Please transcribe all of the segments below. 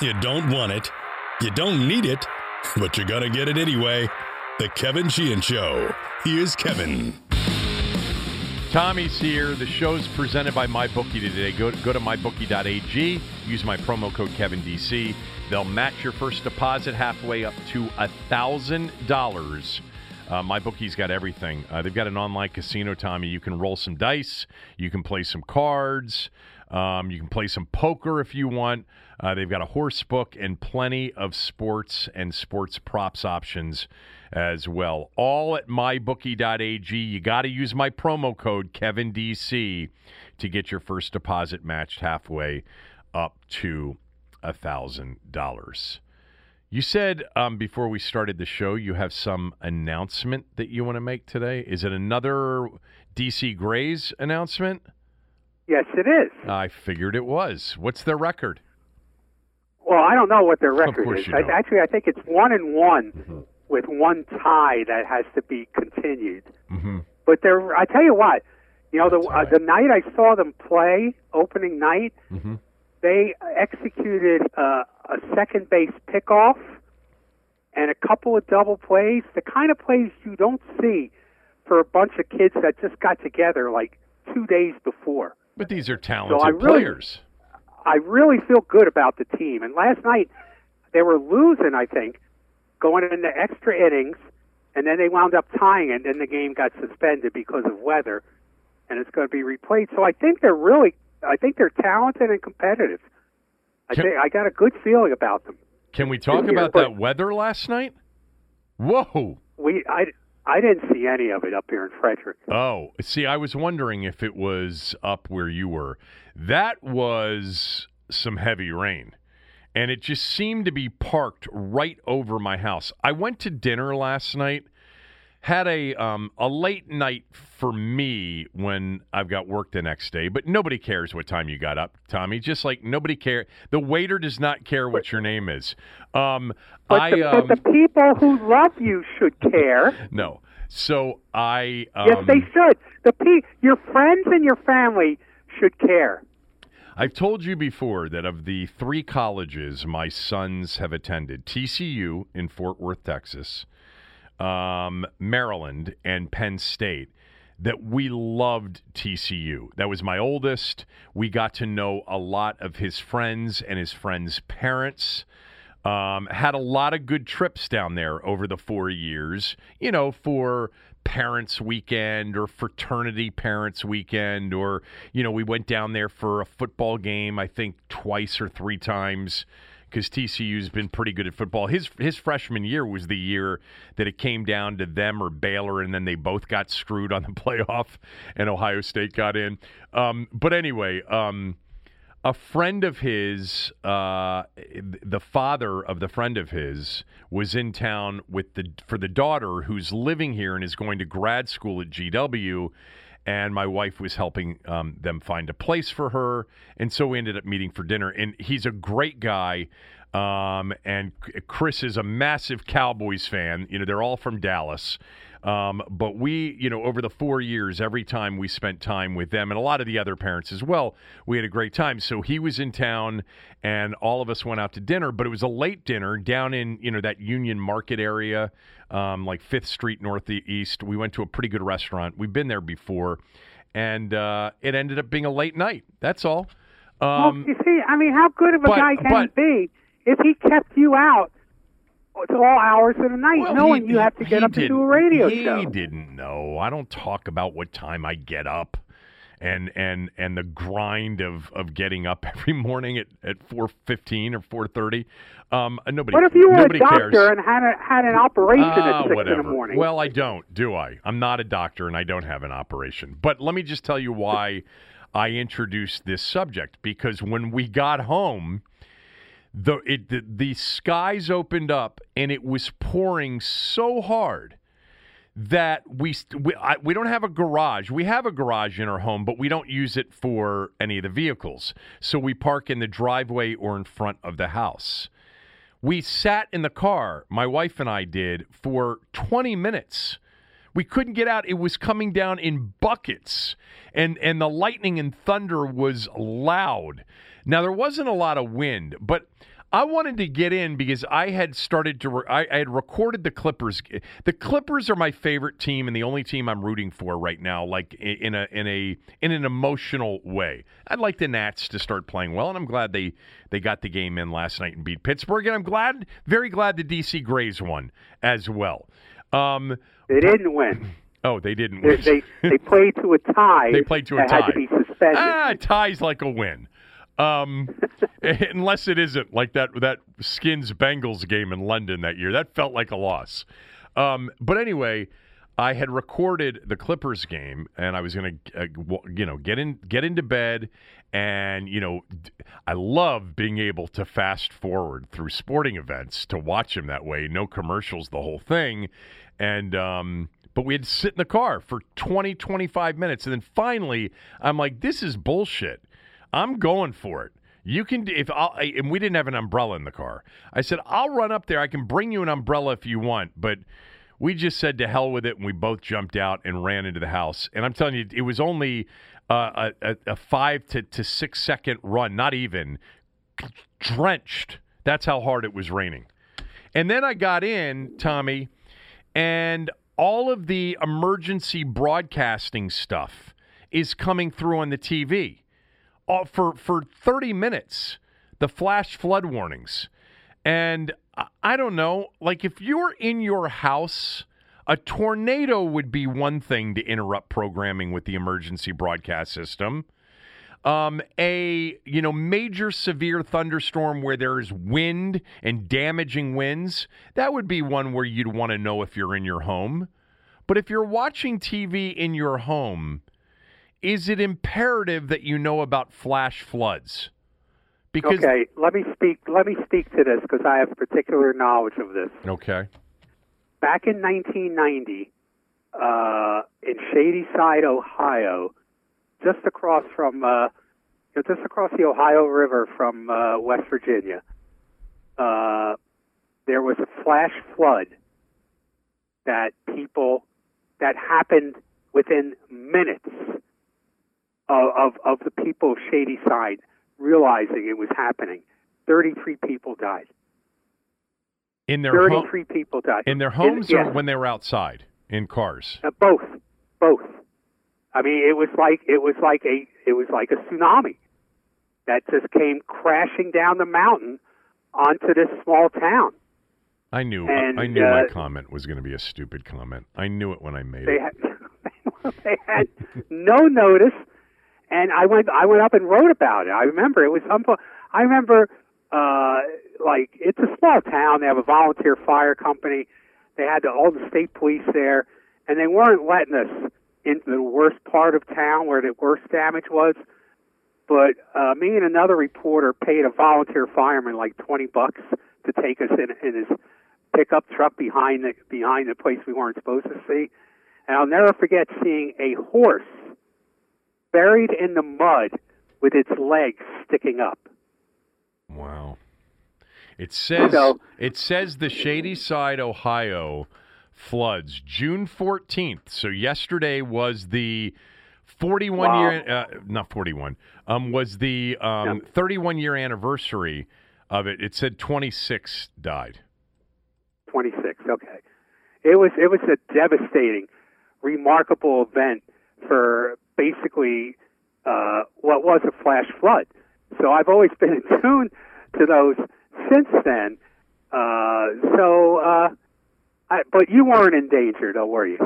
You don't want it. You don't need it, but you're going to get it anyway. The Kevin Sheehan Show. Here's Kevin. Tommy's here. The show's presented by MyBookie today. Go, go to mybookie.ag. Use my promo code KevinDC. They'll match your first deposit halfway up to $1,000. Uh, MyBookie's got everything. Uh, they've got an online casino, Tommy. You can roll some dice. You can play some cards. Um, you can play some poker if you want. Uh, they've got a horse book and plenty of sports and sports props options as well. All at mybookie.ag. You got to use my promo code KevinDC to get your first deposit matched halfway up to a thousand dollars. You said um, before we started the show you have some announcement that you want to make today. Is it another DC Grays announcement? Yes, it is. I figured it was. What's their record? Well, I don't know what their record is. I, actually, I think it's one and one with one tie that has to be continued. Mm-hmm. But they're, I tell you what, you know, the That's uh, the night I saw them play, opening night, Mm-hmm. they executed uh, a second base pickoff and a couple of double plays, the kind of plays you don't see for a bunch of kids that just got together like two days before. But these are talented I really- players. I really feel good about the team. And last night they were losing, I think, going into extra innings, and then they wound up tying, and then the game got suspended because of weather, and it's going to be replayed. So I think they're really, I think they're talented and competitive. I Can- think I got a good feeling about them. Can we talk about but- that weather last night? Whoa. We, I, I didn't see any of it up here in Frederick. Oh, see, I was wondering if it was up where you were. That was some heavy rain. And it just seemed to be parked right over my house. I went to dinner last night, had a um, a late night for me when I've got work the next day, but nobody cares what time you got up, Tommy. Just like nobody care. The waiter does not care what your name is. Um, But, I the, um, but the people who love you should care. no. So I um, yes, they should. The pe- your friends and your family should care. I've told you before that of the three colleges my sons have attended TCU in Fort Worth, Texas, um, Maryland, and Penn State, that we loved TCU. That was my oldest. We got to know a lot of his friends and his friends' parents. Um, had a lot of good trips down there over the four years, you know, for parents' weekend or fraternity parents' weekend, or, you know, we went down there for a football game, I think twice or three times because TCU's been pretty good at football. His his freshman year was the year that it came down to them or Baylor, and then they both got screwed on the playoff, and Ohio State got in. Um, but anyway, um, a friend of his, uh, the father of the friend of his, was in town with the for the daughter who's living here and is going to grad school at GW. And my wife was helping um, them find a place for her, and so we ended up meeting for dinner. And he's a great guy, um, and Chris is a massive Cowboys fan. You know, they're all from Dallas. Um, but we, you know, over the four years, every time we spent time with them and a lot of the other parents as well, we had a great time. So he was in town and all of us went out to dinner, but it was a late dinner down in, you know, that Union Market area, um, like Fifth Street Northeast. We went to a pretty good restaurant. We've been there before and uh, it ended up being a late night. That's all. Um, well, you see, I mean, how good of a but- guy can but- he be if he kept you out to all hours of the night, Well, knowing he- you have to get up and do a radio he show? didn't know. I don't talk about what time I get up. And, and and the grind of, of getting up every morning at, at four fifteen or four thirty, um, nobody. What if you were a doctor cares. and had a, had an operation Ah, at six whatever. in the morning? Well, I don't, do I? I'm not a doctor and I don't have an operation. But let me just tell you why I introduced this subject because when we got home, the it the, the skies opened up and it was pouring so hard that we we, I, we don't have a garage. We have a garage in our home, but we don't use it for any of the vehicles. So we park in the driveway or in front of the house. We sat in the car, my wife and I did, for 20 minutes. We couldn't get out. It was coming down in buckets, and and the lightning and thunder was loud. Now there wasn't a lot of wind, but I wanted to get in because I had started to. Re- I, I had recorded the Clippers. The Clippers are my favorite team and the only team I'm rooting for right now. Like in a in a in an emotional way. I'd like the Nats to start playing well, and I'm glad they they got the game in last night and beat Pittsburgh. And I'm glad, very glad the DC Grays won as well. Um, they didn't win. oh, they didn't They, win. they they played to a tie. They played to a that had tie. to be suspended. Ah, ties like a win. Um, unless it isn't like that that Skins Bengals game in London that year. That felt like a loss. Um, but anyway, I had recorded the Clippers game, and I was going to, uh, you know, get in, get into bed, and you know, I love being able to fast forward through sporting events to watch them that way. No commercials, the whole thing, and um, but we had to sit in the car for 20, 25 minutes, and then finally, I'm like, this is bullshit. I'm going for it. You can if I'll and we didn't have an umbrella in the car. I said I'll run up there. I can bring you an umbrella if you want, but we just said to hell with it, and we both jumped out and ran into the house. And I'm telling you, it was only uh, a, a, a five to, to six second run, not even drenched. That's how hard it was raining. And then I got in, Tommy, and all of the emergency broadcasting stuff is coming through on the TV uh, for for 30 minutes. The flash flood warnings, and I- don't know, like if you're in your house. A tornado would be one thing to interrupt programming with the emergency broadcast system. Um, a you know major severe thunderstorm where there is wind and damaging winds that would be one where you'd want to know if you're in your home. But if you're watching TV in your home, is it imperative that you know about flash floods? Because okay, let me speak. Let me speak to this because I have particular knowledge of this. okay, Back in 1990, uh, in Shady Side, Ohio, just across from, uh, you know, just across the Ohio River from uh, West Virginia, uh, there was a flash flood that people that happened within minutes of, of, of the people of Shady Side realizing it was happening. 33 people died. in their home, 33 people died. in their homes or yes. when they were outside in cars. Uh, both, both. I mean, it was like it was like a it was like a tsunami that just came crashing down the mountain onto this small town. I knew And, I knew my uh, comment was going to be a stupid comment. I knew it when I made They it. had they had no notice, and I went I went up and wrote about it. I remember it was some. I remember uh, like it's a small town. They have a volunteer fire company. They had the, all the state police there, and they weren't letting us into the worst part of town where the worst damage was. But uh, me and another reporter paid a volunteer fireman like twenty bucks to take us in, in his pickup truck behind the behind the place we weren't supposed to see. And I'll never forget seeing a horse buried in the mud with its legs sticking up. Wow. It says So- it says the Shadyside, Ohio floods June 14th. So yesterday was the 41 Wow. year uh, not 41. Um was the um 31 year anniversary of it. It said 26 died. 26. Okay, it was it was a devastating, remarkable event for basically uh, what was a flash flood. So I've always been in tune to those since then. Uh, so, uh, I, but you weren't in danger, though, were you?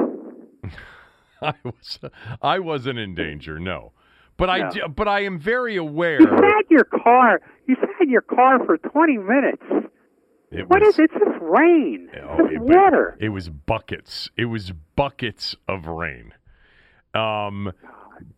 I was I wasn't in danger, no. But I No. but I am very aware. You sat your car. You sat in your car for 20 minutes. It What was, is it? It's just rain. Oh, it's it- water. It was buckets. It was buckets of rain. Um,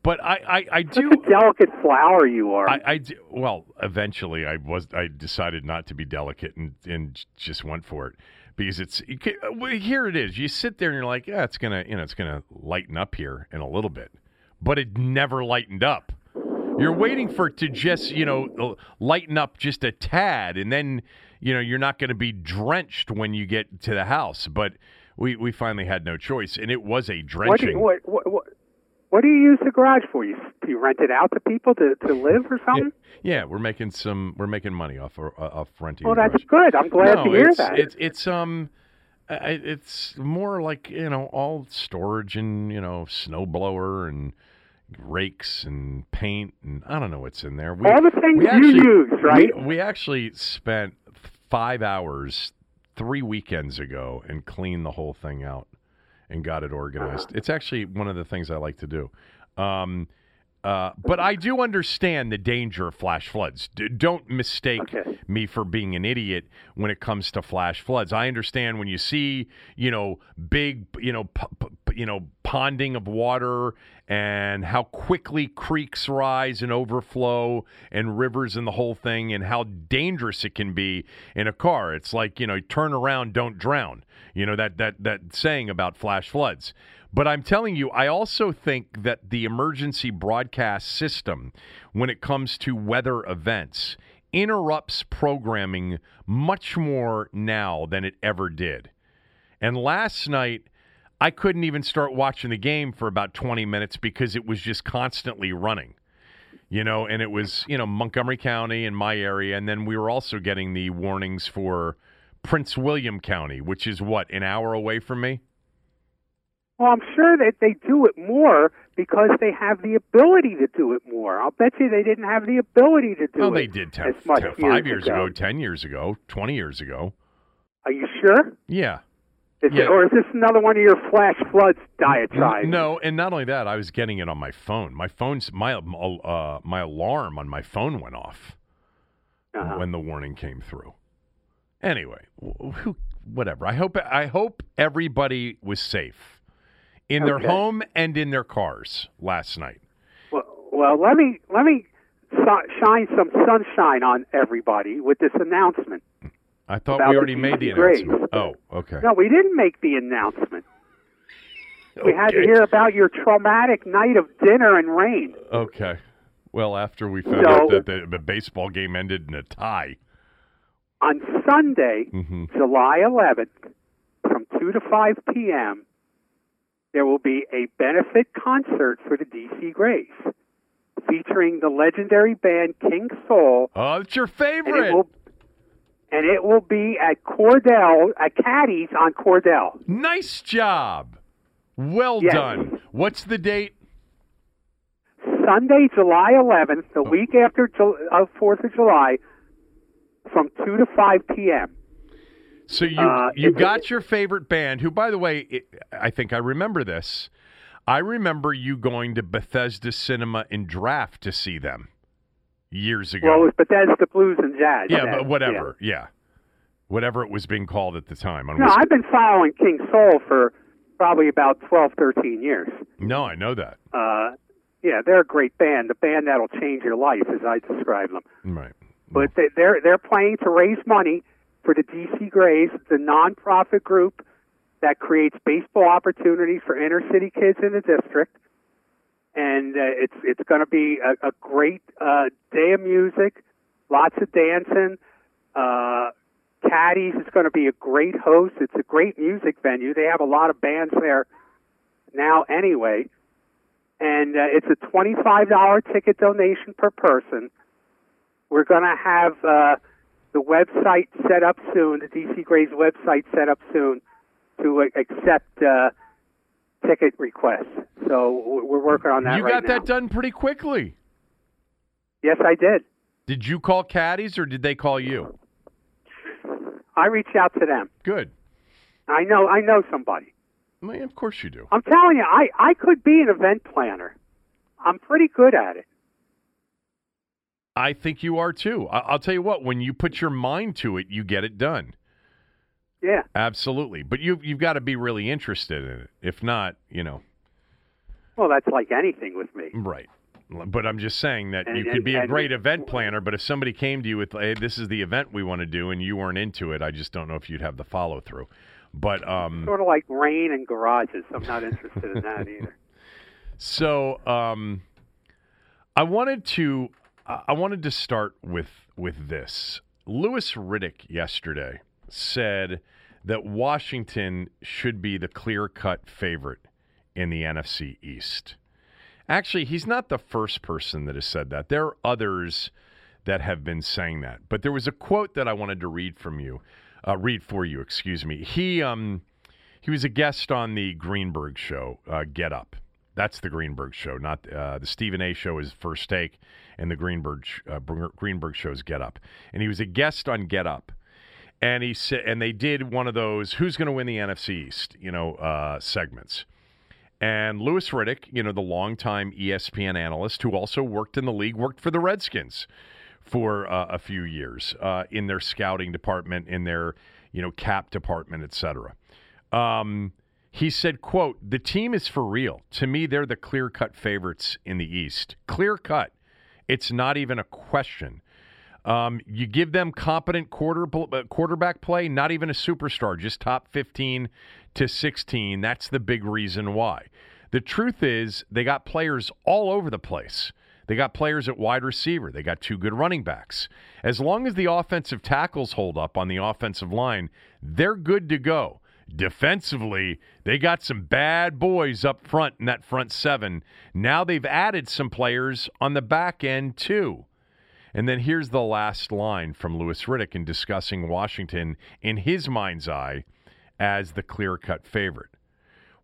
but I I, I do. Such a delicate flower you are. I, I do, well, eventually I was I decided not to be delicate and and just went for it because it's uh, well, here it is. You sit there and you're like, yeah, it's gonna you know it's gonna lighten up here in a little bit, but it never lightened up. You're waiting for it to just you know uh, lighten up just a tad, and then you know you're not going to be drenched when you get to the house. But we we finally had no choice, and it was a drenching. what, what, what, what do you use the garage for? You, do you rent it out to people to, to live or something? Yeah, we're making some we're making money off uh, off renting. Well, that's good. I'm glad no, to hear it's, that. It's it's um, it's more like you know all storage and you know snowblower and rakes and paint and I don't know what's in there. We, All the things we you actually- use, right? We, we actually spent five hours three weekends ago and cleaned the whole thing out and got it organized. It's actually one of the things I like to do. Um, uh, but I do understand the danger of flash floods. D- don't mistake Okay. me for being an idiot when it comes to flash floods. I understand when you see, you know, big, you know, p- p- p- you know, ponding of water and how quickly creeks rise and overflow and rivers and the whole thing and how dangerous it can be in a car. It's like, you know, turn around, don't drown. You know that that that saying about flash floods. But I'm telling you, I also think that the emergency broadcast system, when it comes to weather events, interrupts programming much more now than it ever did. And last night, I couldn't even start watching the game for about 20 minutes because it was just constantly running. You know, and it was, you know, Montgomery County in my area. And then we were also getting the warnings for Prince William County, which is what, an hour away from me? Well, I'm sure that they do it more because they have the ability to do it more. I'll bet you they didn't have the ability to do Well, it. they did 10, as much 10 years five years ago. ago. 10 years ago, 20 years ago. Are you sure? Yeah. Is Yeah. it, or is this another one of your flash floods diatribes? No, and not only that, I was getting it on my phone. My phone's my uh, my alarm on my phone went off Uh-huh. when the warning came through. Anyway, who, whatever. I hope I hope everybody was safe in their home and in their cars last night. Well, well, let me let me shine some sunshine on everybody with this announcement. I thought we the already made the DC Grays. announcement. Oh, okay. No, we didn't make the announcement. We had to hear about your traumatic night of dinner and rain. Okay. Well, after we found So- out that the, the baseball game ended in a tie. On Sunday, hmm July 11th, from 2 to 5 p.m., there will be a benefit concert for the DC Grays featuring the legendary band King Soul, Oh, it's your favorite. it will and it will be at Cordell at Caddy's on Cordell. Nice job. Well Yes. done. What's the date? Sunday, July 11th, the Oh. week after uh, 4th of July, from 2 to 5 p.m. So you Uh, you got your favorite band, who, by the way, it, I think I remember this. I remember you going to Bethesda Cinema in Draft to see them years ago. Well, it was Bethesda Blues and Jazz. yeah, but whatever. Yeah. whatever it was being called at the time. On No, I've been following King Soul for probably about 12, 13 years. no, I know that. Uh, yeah, they're a great band. The band that'll change your life, as I describe them. Right. But they, they're they're playing to raise money for the DC Grays, the nonprofit group that creates baseball opportunities for inner city kids in the district. And uh, it's it's going to be a, a great uh, day of music, lots of dancing. Uh, Caddies is going to be a great host. It's a great music venue. They have a lot of bands there now, anyway. And uh, it's a twenty-five dollar ticket donation per person. We're going to have uh, the website set up soon, the DC Grays website set up soon to uh, accept uh, ticket requests. So we're working on that you right got now. that done pretty quickly. Yes, I did. Did you call caddies or did they call you? I reach out to them. Good. I know I know somebody. Well, of course you do. I'm telling you, I I could be an event planner. I'm pretty good at it. I think you are too. I'll tell you what, when you put your mind to it, you get it done. Yeah. Absolutely. But you you've got to be really interested in it. If not, you know, Well, that's like anything with me. right. But I'm just saying that And- you could and- be a great event planner, but if somebody came to you with, hey, this is the event we want to do, and you weren't into it, I just don't know if you'd have the follow through. But um, Sort of like rain and garages. I'm not interested in that either. So um, I wanted to I wanted to start with with this. Louis Riddick yesterday said that Washington should be the clear cut favorite in the NFC East. Actually, he's not the first person that has said that. There are others that have been saying that. But there was a quote that I wanted to read from you, uh, read for you, excuse me. He um, he was a guest on the Greenberg show, uh, Get Up. That's the Greenberg show, not uh, the Stephen A. show is First Take, and the Greenberg uh, Greenberg show is Get Up. And he was a guest on Get Up, and he said, and they did one of those "Who's going to win the NFC East?" you know uh, segments. And Louis Riddick, you know, the longtime ESPN analyst who also worked in the league, worked for the Redskins for uh, a few years uh, in their scouting department, in their, you know, cap department, et cetera. Um, he said, quote, the team is for real. To me, they're the clear cut favorites in the East. Clear cut. It's not even a question. Um, you give them competent quarter uh, quarterback play, not even a superstar, just top 15 to 16. That's the big reason why. The truth is, they got players all over the place. They got players at wide receiver. They got two good running backs. As long as the offensive tackles hold up on the offensive line, they're good to go. Defensively, they got some bad boys up front in that front seven. Now they've added some players on the back end, too. And then here's the last line from Louis Riddick in discussing Washington in his mind's eye as the clear cut favorite.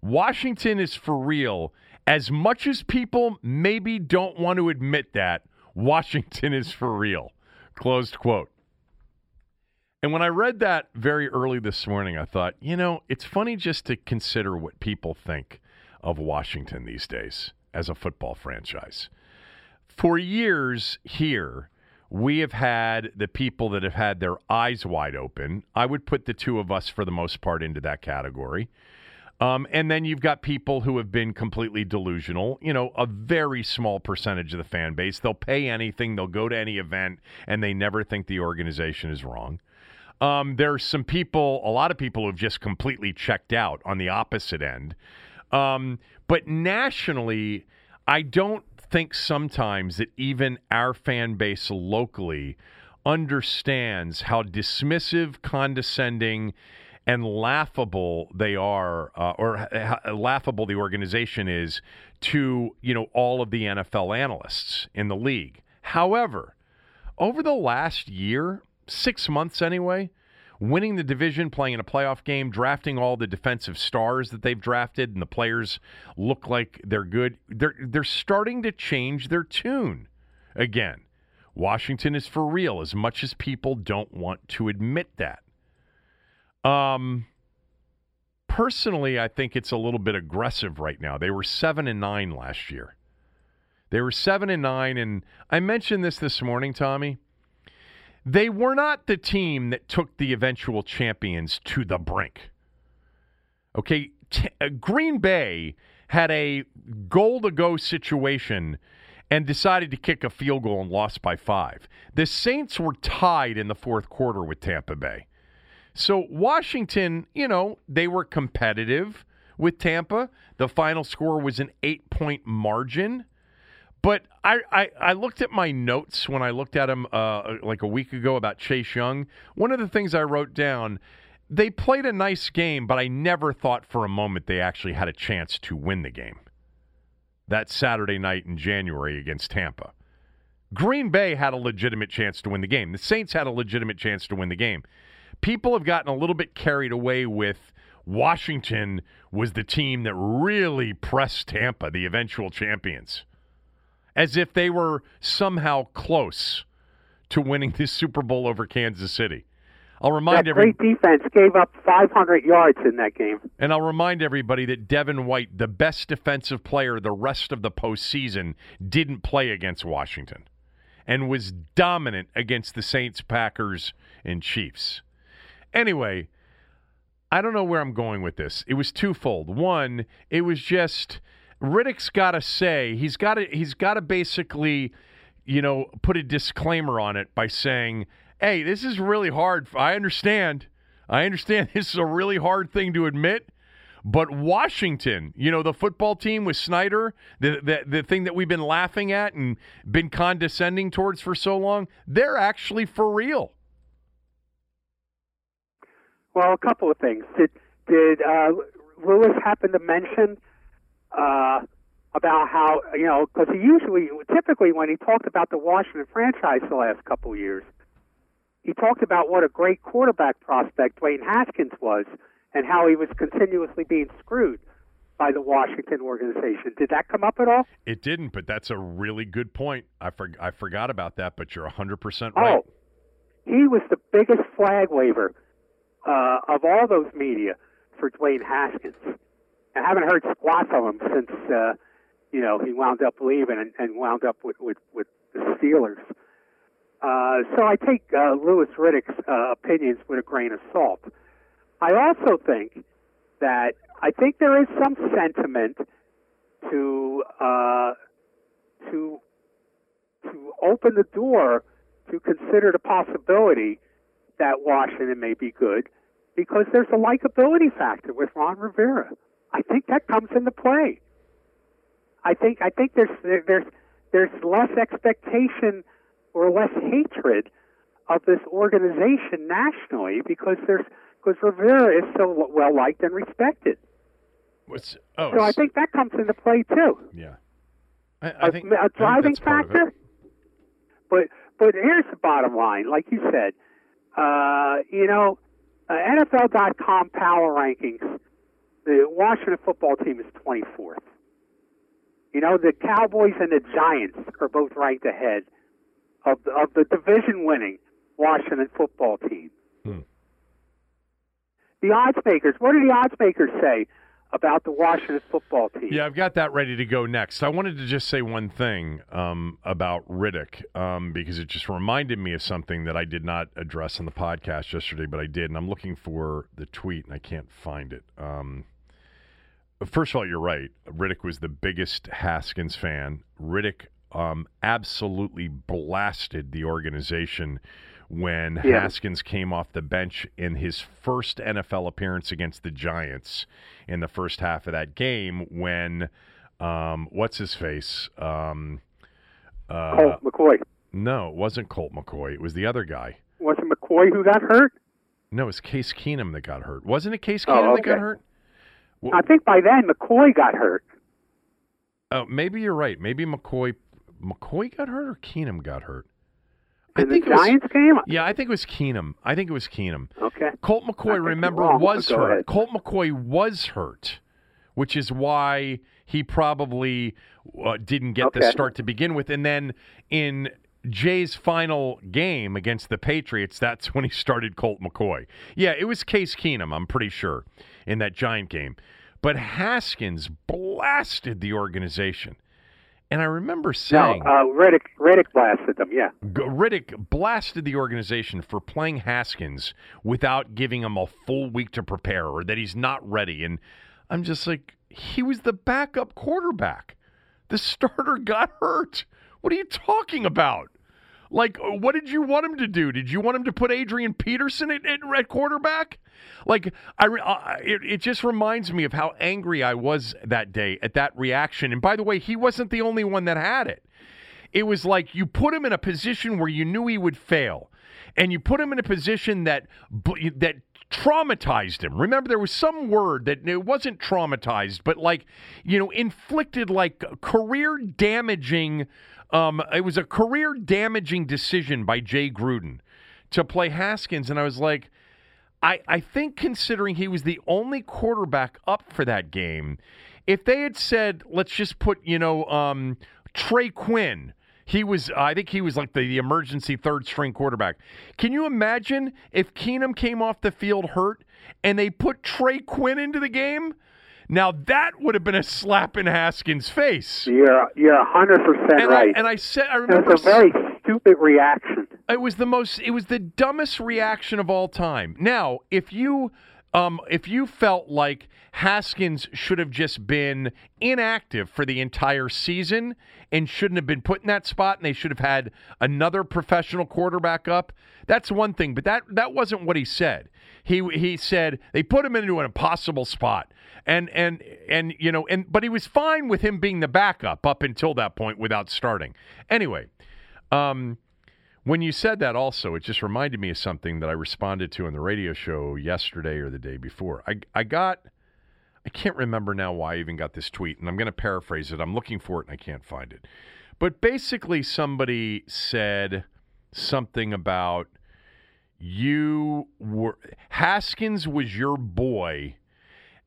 Washington is for real. As much as people maybe don't want to admit that, Washington is for real. Closed quote. And when I read that very early this morning, I thought, you know, it's funny just to consider what people think of Washington these days as a football franchise. For years here, we have had the people that have had their eyes wide open. I would put the two of us, for the most part, into that category. Um, and then you've got people who have been completely delusional. You know, a very small percentage of the fan base. They'll pay anything, they'll go to any event, and they never think the organization is wrong. Um, there's some people, a lot of people who have just completely checked out on the opposite end. Um, but nationally, I don't think sometimes that even our fan base locally understands how dismissive, condescending, and laughable they are, uh, or how laughable the organization is to you know all of the NFL analysts in the league. However, over the last year, six months anyway, winning the division, playing in a playoff game, drafting all the defensive stars that they've drafted, and the players look like they're good. They're they're starting to change their tune again. Washington is for real, as much as people don't want to admit that. Um, personally, I think it's a little bit aggressive right now. They were seven and nine last year. They were seven and nine, and I mentioned this this morning, Tommy. They were not the team that took the eventual champions to the brink. Okay, T- uh, Green Bay had a goal to go situation and decided to kick a field goal and lost by five. The Saints were tied in the fourth quarter with Tampa Bay. So Washington, you know, they were competitive with Tampa. The final score was an eight point margin. But I, I, I looked at my notes when I looked at them uh, like a week ago about Chase Young. One of the things I wrote down, they played a nice game, but I never thought for a moment they actually had a chance to win the game. That Saturday night in January against Tampa. Green Bay had a legitimate chance to win the game. The Saints had a legitimate chance to win the game. People have gotten a little bit carried away with Washington was the team that really pressed Tampa, the eventual champions as if they were somehow close to winning this Super Bowl over Kansas City. I'll remind that every great defense gave up 500 yards in that game. and I'll remind everybody that Devin White, the best defensive player the rest of the postseason, didn't play against Washington and was dominant against the Saints, Packers, and Chiefs. Anyway, I don't know where I'm going with this. It was twofold. One, it was just Riddick's got to say he's got to he's got to basically, you know, put a disclaimer on it by saying, "Hey, this is really hard. I understand. I understand this is a really hard thing to admit." But Washington, you know, the football team with Snyder, the, the the thing that we've been laughing at and been condescending towards for so long, they're actually for real. Well, a couple of things. Did did uh, Louis happen to mention uh, about how you know because he usually typically when he talked about the Washington franchise the last couple of years, he talked about what a great quarterback prospect Dwayne Haskins was and how he was continuously being screwed by the Washington organization. Did that come up at all? It didn't, but that's a really good point. I for, I forgot about that, but you're 100% right. Oh, he was the biggest flag waver uh, of all those media for Dwayne Haskins. I haven't heard squat from him since uh, you know he wound up leaving and, and wound up with with, with the Steelers. Uh, so I take uh, Louis Riddick's uh, opinions with a grain of salt. I also think that I think there is some sentiment to uh, to to open the door to consider the possibility that Washington may be good because there's a likability factor with Ron Rivera. I think that comes into play. I think I think there's there's there's less expectation or less hatred of this organization nationally because there's because Rivera is so well liked and respected. What's, oh, So I think that comes into play too. yeah. I think a, think driving that's part of it. factor. But but here's the bottom line, like you said, uh, you know, uh, NFL.com power rankings. The Washington football team is 24th. You know, the Cowboys and the Giants are both ranked ahead of the, of the division winning Washington football team. Hmm. The odds makers. What do the odds makers say about the Washington football team? Yeah, I've got that ready to go next. I wanted to just say one thing um, about Riddick um, because it just reminded me of something that I did not address on the podcast yesterday, but I did, and I'm looking for the tweet and I can't find it. Um, first of all, you're right. Riddick was the biggest Haskins fan. Riddick um, absolutely blasted the organization when Yeah. Haskins came off the bench in his first NFL appearance against the Giants in the first half of that game when um, what's his face? Um, uh, Colt McCoy. no, it wasn't Colt McCoy. It was the other guy. Was it McCoy who got hurt? No, it was Case Keenum that got hurt. Wasn't it Case Oh, Keenum that got hurt? Well, I think by then McCoy got hurt. oh, maybe you're right. Maybe McCoy McCoy got hurt or Keenum got hurt. In the it was- Giants game? yeah, I think it was Keenum. I think it was Keenum. Okay. Colt McCoy, remember, was go hurt. ahead. Colt McCoy was hurt, which is why he probably uh, didn't get the start to begin with. And then in Jay's final game against the Patriots, that's when he started Colt McCoy. Yeah, it was Case Keenum, I'm pretty sure, in that Giant game. But Haskins blasted the organization. And I remember No, saying. uh, Riddick, Riddick blasted them, yeah. Riddick blasted the organization for playing Haskins without giving him a full week to prepare or that he's not ready. And I'm just like, he was the backup quarterback. The starter got hurt. What are you talking about? Like, uh, what did you want him to do? Did you want him to put Adrian Peterson at, at, at quarterback? Like, I, uh, it, it just reminds me of how angry I was that day at that reaction. And by the way, he wasn't the only one that had it. It was like you put him in a position where you knew he would fail, and you put him in a position that that traumatized him. Remember, there was some word that it wasn't traumatized, but like you know, inflicted like career damaging. Um, it was a career damaging decision by Jay Gruden to play Haskins, and I was like. I, I think considering he was the only quarterback up for that game, if they had said, let's just put, you know, um, Trey Quinn, He was, I think he was like the, the emergency third string quarterback. Can you imagine if Keenum came off the field hurt and they put Trey Quinn into the game? Now that would have been a slap in Haskins' face. You're you're hundred percent And I, right. and I said, I remember It's a very stupid reaction. it was the most it was the dumbest reaction of all time now if you um if you felt like haskins should have just been inactive for the entire season and shouldn't have been put in that spot and they should have had another professional quarterback up that's one thing but that that wasn't what he said he he said they put him into an impossible spot and and and you know and but he was fine with him being the backup up until that point without starting anyway um when you said that, also, it just reminded me of something that I responded to on the radio show yesterday or the day before. I, I got, I can't remember now why I even got this tweet, and I'm going to paraphrase it. I'm looking for it and I can't find it. But basically, somebody said something about you were, Haskins was your boy,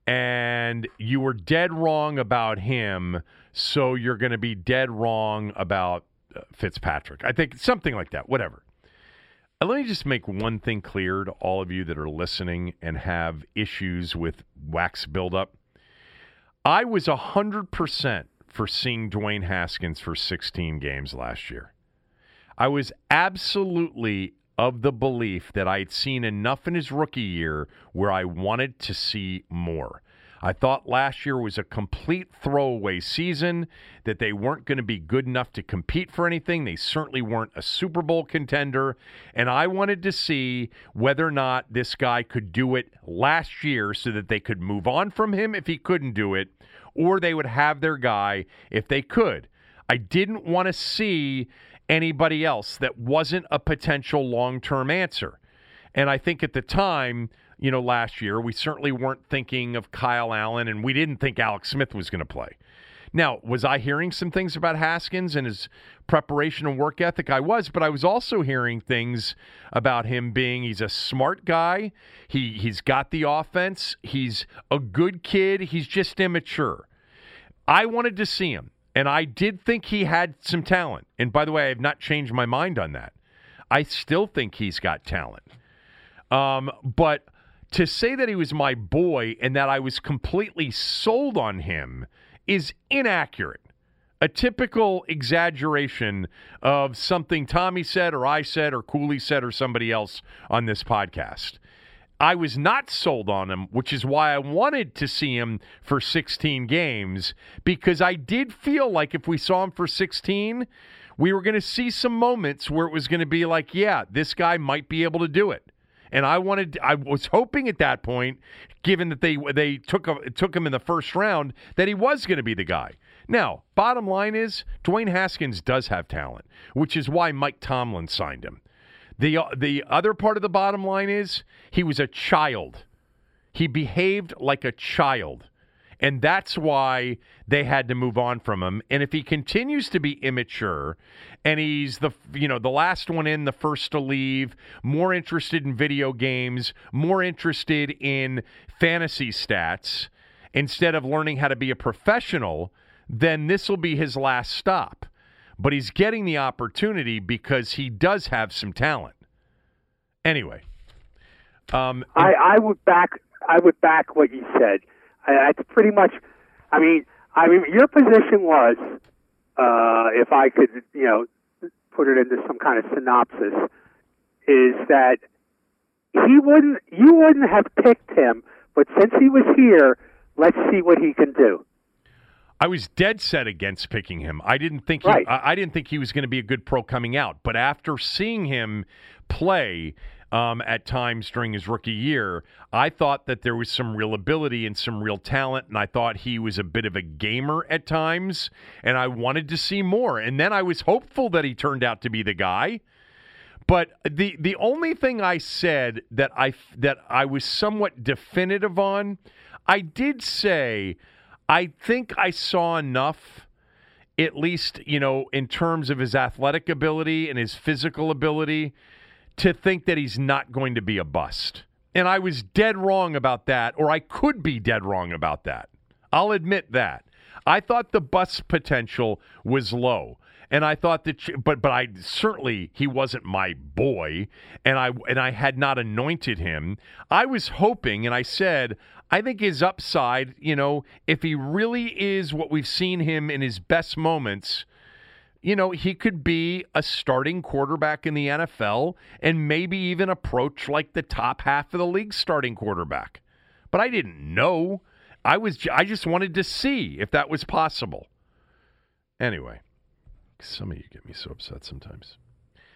and you were dead wrong about him, so you're going to be dead wrong about uh, Fitzpatrick. I think something like that, whatever. Uh, let me just make one thing clear to all of you that are listening and have issues with wax buildup. I was 100% for seeing Dwayne Haskins for 16 games last year. I was absolutely of the belief that I'd seen enough in his rookie year where I wanted to see more. I thought last year was a complete throwaway season, that they weren't going to be good enough to compete for anything. They certainly weren't a Super Bowl contender. And I wanted to see whether or not this guy could do it last year so that they could move on from him if he couldn't do it, or they would have their guy if they could. I didn't want to see anybody else that wasn't a potential long term answer. And I think at the time, you know, last year, we certainly weren't thinking of Kyle Allen and we didn't think Alex Smith was going to play. Now, was I hearing some things about Haskins and his preparation and work ethic? I was, but I was also hearing things about him being he's a smart guy. He he's got the offense. He's a good kid. He's just immature. I wanted to see him, and I did think he had some talent. And by the way, I have not changed my mind on that. I still think he's got talent. Um, but to say that he was my boy and that I was completely sold on him is inaccurate. A typical exaggeration of something Tommy said or I said or Cooley said or somebody else on this podcast. I was not sold on him, which is why I wanted to see him for 16 games because I did feel like if we saw him for 16, we were going to see some moments where it was going to be like, yeah, this guy might be able to do it. And I wanted, I was hoping at that point, given that they they took took him in the first round, that he was going to be the guy. Now, bottom line is, Dwayne Haskins does have talent, which is why Mike Tomlin signed him. The uh, the other part of the bottom line is he was a child. He behaved like a child. And that's why they had to move on from him. And if he continues to be immature and he's the you know, the last one in, the first to leave, more interested in video games, more interested in fantasy stats instead of learning how to be a professional, then this will be his last stop. But he's getting the opportunity because he does have some talent. Anyway, um, I, I would back I would back what you said. I, that's pretty much. I mean, I mean, your position was, uh, if I could, you know, put it into some kind of synopsis, is that he wouldn't, you wouldn't have picked him, but since he was here, let's see what he can do. I was dead set against picking him. I didn't think he, Right. I, I didn't think he was going to be a good pro coming out. But after seeing him play um, at times during his rookie year, I thought that there was some real ability and some real talent, and I thought he was a bit of a gamer at times, and I wanted to see more. And then I was hopeful that he turned out to be the guy. But the the only thing I said that I that I was somewhat definitive on, I did say I think I saw enough at least, you know, in terms of his athletic ability and his physical ability to think that he's not going to be a bust. And I was dead wrong about that or I could be dead wrong about that. I'll admit that. I thought the bust potential was low. and I thought that, but but I certainly he wasn't my boy, and I and I had not anointed him. I was hoping, and I said, I think his upside, you know, if he really is what we've seen him in his best moments, you know, he could be a starting quarterback in the NFL and maybe even approach like the top half of the league starting quarterback. But I didn't know. I was I just wanted to see if that was possible. Anyway, some of you get me so upset sometimes.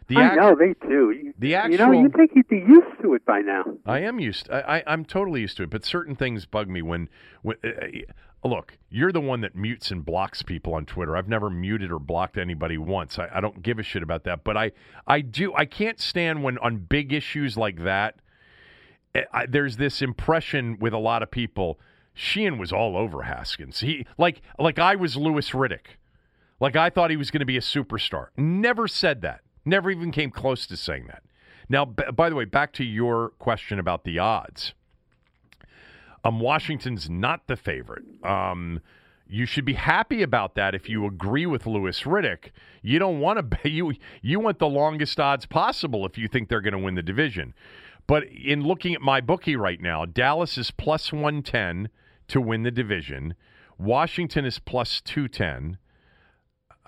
The I act- know they do. The actual, you know, you think you'd be used to it by now. I am used. I, I am totally used to it. But certain things bug me when when. Uh, uh, look, you're the one that mutes and blocks people on Twitter. I've never muted or blocked anybody once. I, I don't give a shit about that. But I I do. I can't stand when on big issues like that. Eh, I, there's this impression with a lot of people. Sheehan was all over Haskins. He like like I was Louis Riddick. Like I thought he was going to be a superstar. Never said that. Never even came close to saying that. Now, b- by the way, back to your question about the odds. Um, Washington's not the favorite. Um, you should be happy about that if you agree with Louis Riddick. You don't want to you you want the longest odds possible if you think they're going to win the division. But in looking at my bookie right now, Dallas is plus 110 to win the division. Washington is plus 210.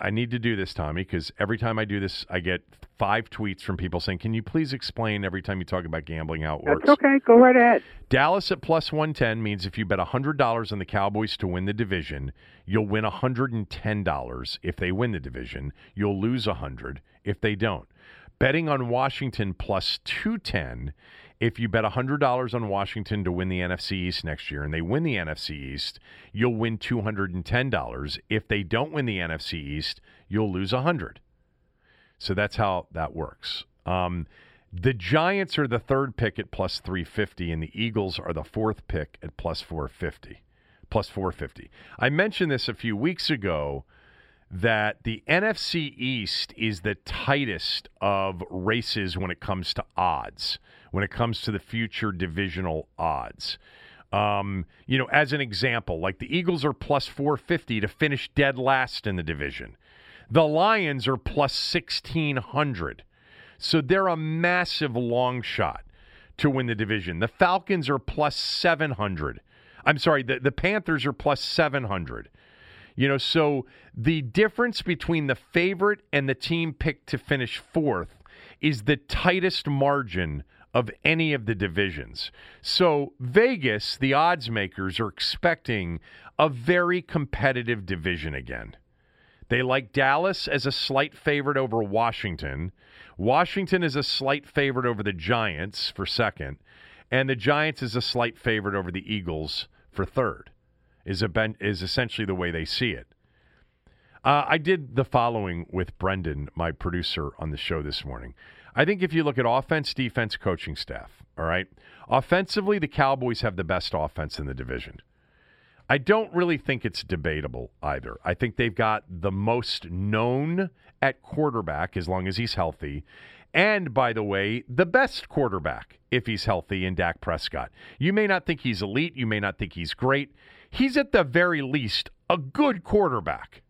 I need to do this, Tommy, because every time I do this, I get five tweets from people saying, "Can you please explain every time you talk about gambling how it works?" That's okay. Go right ahead. Dallas at plus one ten means if you bet hundred dollars on the Cowboys to win the division, you'll win hundred and ten dollars if they win the division. You'll lose a hundred if they don't. Betting on Washington plus two ten if you bet $100 on Washington to win the NFC East next year and they win the NFC East, you'll win $210. If they don't win the NFC East, you'll lose 100. So that's how that works. Um, the Giants are the third pick at plus 350 and the Eagles are the fourth pick at plus 450. Plus 450. I mentioned this a few weeks ago that the NFC East is the tightest of races when it comes to odds when it comes to the future divisional odds. Um, you know, as an example, like the Eagles are plus 450 to finish dead last in the division. The Lions are plus 1600. So they're a massive long shot to win the division. The Falcons are plus 700. I'm sorry, the, the Panthers are plus 700. You know, so the difference between the favorite and the team picked to finish fourth is the tightest margin of any of the divisions. So, Vegas, the odds makers, are expecting a very competitive division again. They like Dallas as a slight favorite over Washington. Washington is a slight favorite over the Giants for second. And the Giants is a slight favorite over the Eagles for third, is, a ben- is essentially the way they see it. Uh, I did the following with Brendan, my producer on the show this morning. I think if you look at offense, defense, coaching staff, all right, offensively, the Cowboys have the best offense in the division. I don't really think it's debatable either. I think they've got the most known at quarterback as long as he's healthy. And by the way, the best quarterback if he's healthy in Dak Prescott. You may not think he's elite, you may not think he's great. He's at the very least a good quarterback.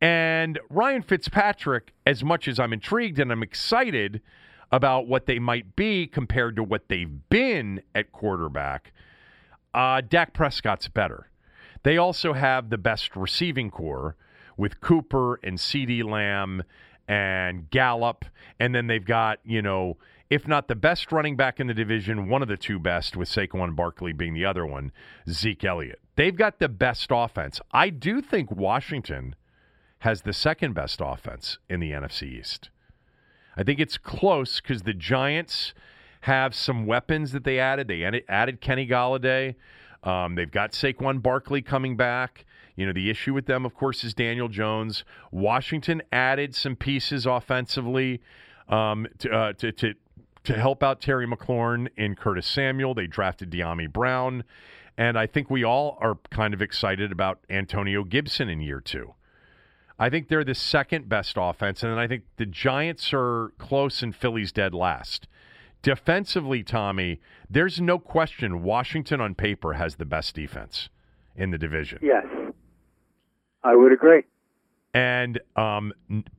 And Ryan Fitzpatrick, as much as I'm intrigued and I'm excited about what they might be compared to what they've been at quarterback, uh, Dak Prescott's better. They also have the best receiving corps with Cooper and CeeDee Lamb and Gallup. And then they've got, you know, if not the best running back in the division, one of the two best, with Saquon Barkley being the other one, Zeke Elliott. They've got the best offense. I do think Washington has the second best offense in the NFC East. I think it's close because the Giants have some weapons that they added. They added Kenny Golladay. Um, they've got Saquon Barkley coming back. You know, the issue with them, of course, is Daniel Jones. Washington added some pieces offensively um, to, uh, to, to, to help out Terry McLaurin and Curtis Samuel. They drafted Dyami Brown. And I think we all are kind of excited about Antonio Gibson in year two. I think they're the second best offense, and then I think the Giants are close and Philly's dead last. Defensively, Tommy, there's no question Washington on paper has the best defense in the division. Yes, I would agree. And um,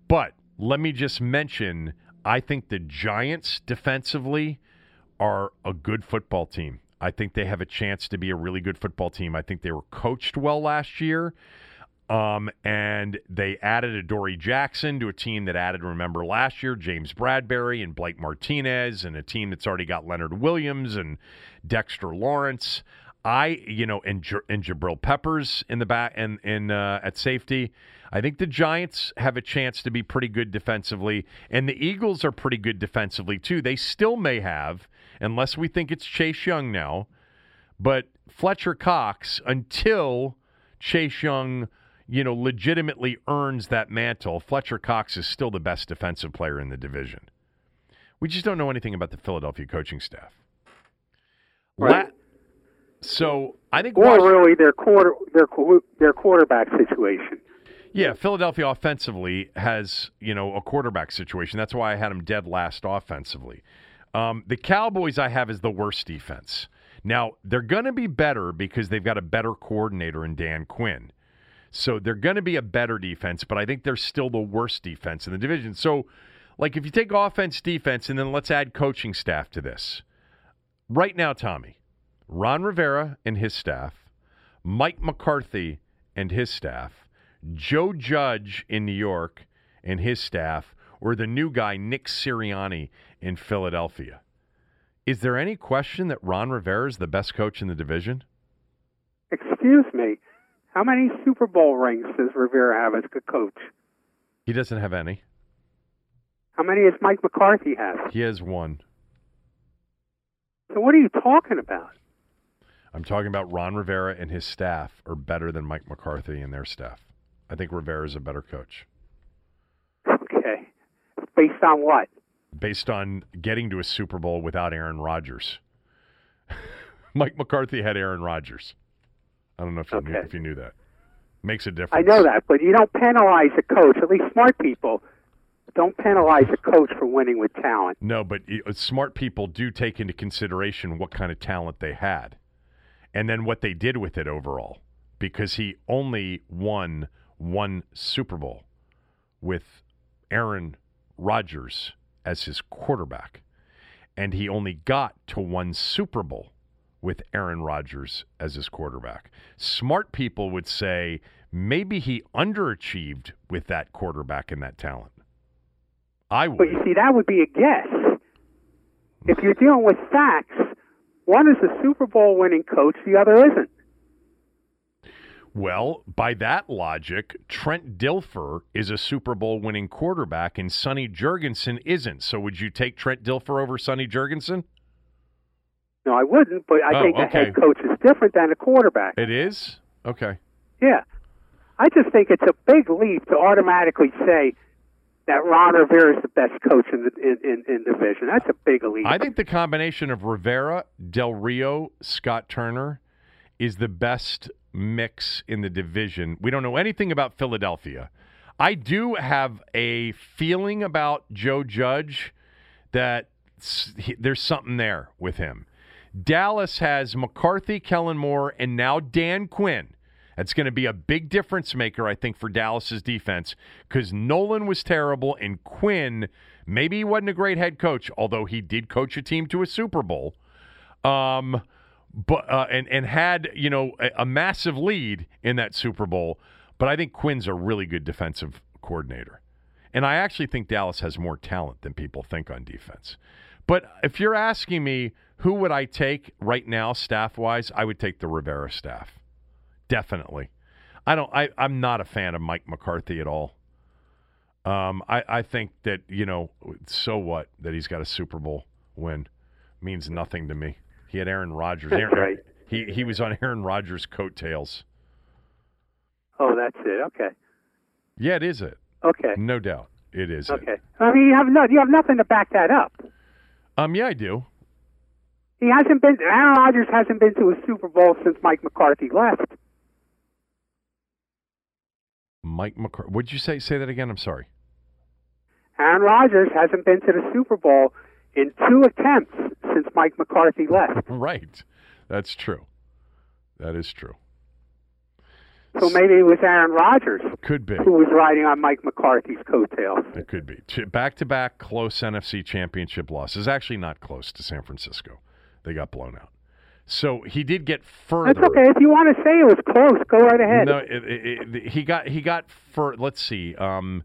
but let me just mention, I think the Giants defensively are a good football team. I think they have a chance to be a really good football team. I think they were coached well last year. Um, and they added Adoree' Jackson to a team that added, remember last year, James Bradberry and Blake Martinez, and a team that's already got Leonard Williams and Dexter Lawrence. I, you know, and, and Jabril Peppers in the back and in uh, at safety. I think the Giants have a chance to be pretty good defensively, and the Eagles are pretty good defensively too. They still may have, unless we think it's Chase Young now, but Fletcher Cox until Chase Young you know, legitimately earns that mantle, Fletcher Cox is still the best defensive player in the division. We just don't know anything about the Philadelphia coaching staff. Right. La- so I think, or really their quarter their their quarterback situation. Yeah, Philadelphia offensively has you know a quarterback situation. That's why I had them dead last offensively. Um, the Cowboys I have is the worst defense. Now they're going to be better because they've got a better coordinator in Dan Quinn. So they're going to be a better defense, but I think they're still the worst defense in the division. So, like, if you take offense, defense, and then let's add coaching staff to this. Right now, Tommy, Ron Rivera and his staff, Mike McCarthy and his staff, Joe Judge in New York and his staff, or the new guy, Nick Sirianni in Philadelphia. Is there any question that Ron Rivera is the best coach in the division? Excuse me. How many Super Bowl rings does Rivera have as a coach? He doesn't have any. How many does Mike McCarthy have? He has one. So what are you talking about? I'm talking about Ron Rivera and his staff are better than Mike McCarthy and their staff. I think Rivera is a better coach. Okay. Based on what? Based on getting to a Super Bowl without Aaron Rodgers. Mike McCarthy had Aaron Rodgers. I don't know if you okay. knew if you knew that. Makes a difference. I know that, but you don't penalize a coach. At least smart people don't penalize a coach for winning with talent. No, but uh, smart people do take into consideration what kind of talent they had, and then what they did with it overall. Because he only won one Super Bowl with Aaron Rodgers as his quarterback, and he only got to one Super Bowl with Aaron Rodgers as his quarterback. Smart people would say maybe he underachieved with that quarterback and that talent. I would. But you see, that would be a guess. If you're dealing with facts, one is a Super Bowl winning coach, the other isn't. Well, by that logic, Trent Dilfer is a Super Bowl winning quarterback and Sonny Jurgensen isn't. So would you take Trent Dilfer over Sonny Jurgensen? No, I wouldn't, but I oh, think okay. a head coach is different than a quarterback. It is? Okay. Yeah. I just think it's a big leap to automatically say that Ron Rivera is the best coach in the in, in, in division. That's a big leap. I think the combination of Rivera, Del Rio, Scott Turner is the best mix in the division. We don't know anything about Philadelphia. I do have a feeling about Joe Judge that there's something there with him. Dallas has McCarthy, Kellen Moore, and now Dan Quinn. That's going to be a big difference maker, I think, for Dallas's defense because Nolan was terrible and Quinn, maybe he wasn't a great head coach, although he did coach a team to a Super Bowl. Um, but uh, and and had you know a, a massive lead in that Super Bowl. But I think Quinn's a really good defensive coordinator, and I actually think Dallas has more talent than people think on defense. But if you're asking me who would I take right now, staff wise? I would take the Rivera staff. Definitely. I don't. I, I'm not a fan of Mike McCarthy at all. Um, I, I think that you know, so what that he's got a Super Bowl win means nothing to me. He had Aaron Rodgers. That's Aaron, right. He he was on Aaron Rodgers' coattails. Oh, that's it. Okay. Yeah, it is it. Okay. No doubt, it is. Okay. It. I mean, you have no, you have nothing to back that up. Um, yeah, I do. He hasn't been. Aaron Rodgers hasn't been to a Super Bowl since Mike McCarthy left. Mike McCarthy. Would you say say that again? I'm sorry. Aaron Rodgers hasn't been to the Super Bowl in two attempts since Mike McCarthy left. right. That's true. That is true. So maybe it was Aaron Rodgers Could be. who was riding on Mike McCarthy's coattails. It could be. Back to back close NFC championship losses. Actually, not close to San Francisco. They got blown out. So he did get further. That's okay. If you want to say it was close, go right ahead. No, it, it, he got he got for let's see, um,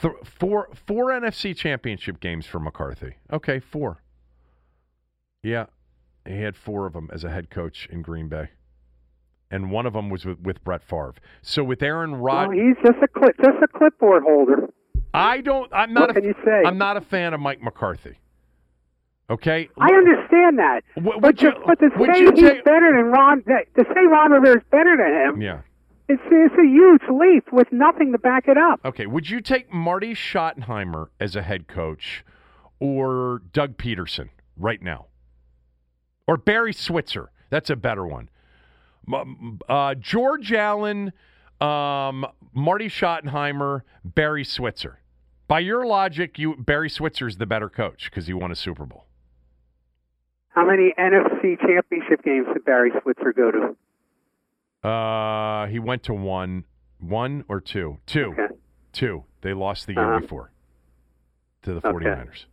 th- four four NFC championship games for McCarthy. Okay, four. Yeah, he had four of them as a head coach in Green Bay, and one of them was with, with Brett Favre. So with Aaron Well, Rodgers, he's just a clip, just a clipboard holder. I don't. I'm not. What a, can you say? I'm not a fan of Mike McCarthy. Okay, I understand that, W- but, you- to, but to say he's take- better than Ron, to say Ron Rivera's better than him, Yeah. it's, it's a huge leap with nothing to back it up. Okay. Would you take Marty Schottenheimer as a head coach or Doug Pederson right now? Or Barry Switzer? That's a better one. Uh, George Allen, um, Marty Schottenheimer, Barry Switzer. By your logic, you Barry Switzer's the better coach because he won a Super Bowl. How many NFC championship games did Barry Switzer go to? Uh, he went to one, one or two, two, Okay. two. They lost the year Uh-huh. before to the Okay. 49ers.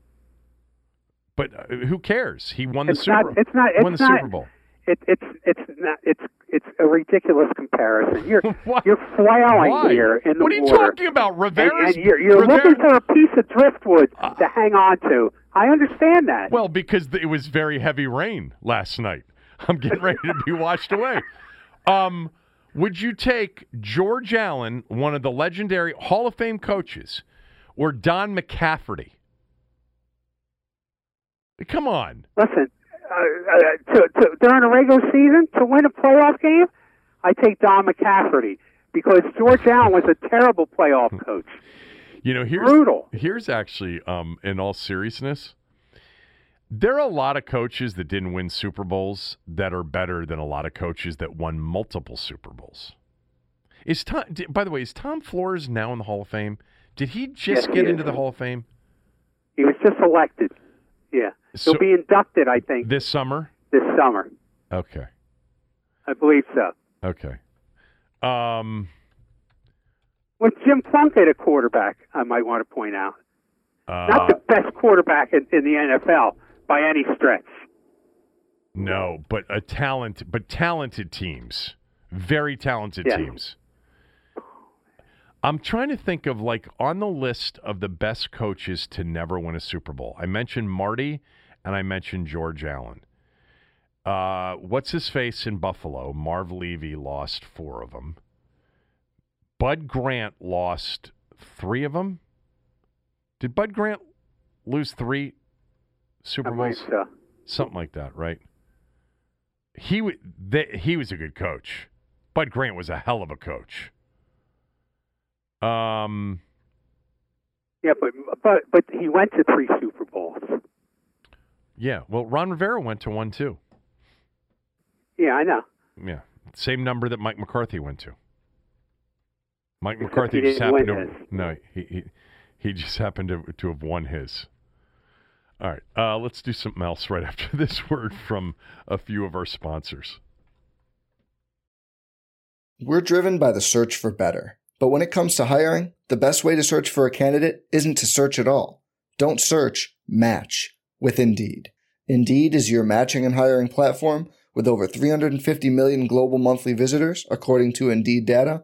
But uh, who cares? He won the It's Super. not- it's not- won it's the not- Super Bowl. It, it's it's not it's it's a ridiculous comparison. You're you're flailing Why? here in the what are you water. talking about? and, Rivera's. and you're, you're Rivera- looking for a piece of driftwood to hang on to. I understand that. Well, because it was very heavy rain last night. I'm getting ready to be washed away. Um, would you take George Allen, one of the legendary Hall of Fame coaches, or Don McCafferty? Come on. Listen, uh, uh, to, to, during a regular season to win a playoff game, I take Don McCafferty because George Allen was a terrible playoff coach. You know, here's Brutal. here's actually, um, in all seriousness, there are a lot of coaches that didn't win Super Bowls that are better than a lot of coaches that won multiple Super Bowls. Is Tom? By the way, is Tom Flores now in the Hall of Fame? Did he just Yes, get is. into the Hall of Fame He was just elected. Yeah, So- he'll be inducted, I think, this summer? this summer. Okay, I believe so. okay. Um, With Jim Plunkett at a quarterback, I might want to point out. uh, Not the best quarterback in, in the NFL by any stretch. no, but a talent, but talented teams, very talented Yeah. teams. I'm trying to think of like on the list of the best coaches to never win a Super Bowl. I mentioned Marty and I mentioned George Allen. Uh, what's his face in Buffalo? Marv Levy lost four of them. Bud Grant lost three of them. Did Bud Grant lose three Super Bowls? so. Something like that, right? He w- they, he was a good coach. Bud Grant was a hell of a coach. Um, Yeah, but but but he went to three Super Bowls. yeah. Well, Ron Rivera went to one too. Yeah, I know. Yeah, same number that Mike McCarthy went to. Mike Except McCarthy just happened to his. no, he, he he just happened to to have won his. All right, uh, let's do something else right after this word from a few of our sponsors. We're driven by the search for better. But when it comes to hiring, the best way to search for a candidate isn't to search at all. Don't search, match with Indeed. Indeed is your matching and hiring platform with over 350 million global monthly visitors, according to Indeed data,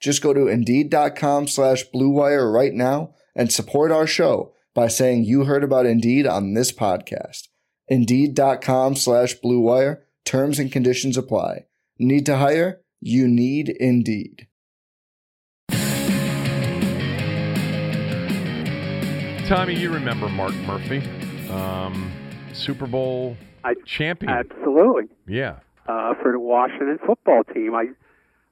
Just go to Indeed.com slash BlueWire right now and support our show by saying you heard about Indeed on this podcast. Indeed.com slash BlueWire. Terms and conditions apply. Need to hire? You need Indeed. Tommy, you remember Mark Murphy, um, Super Bowl I champion? absolutely yeah. uh, for the Washington football team. I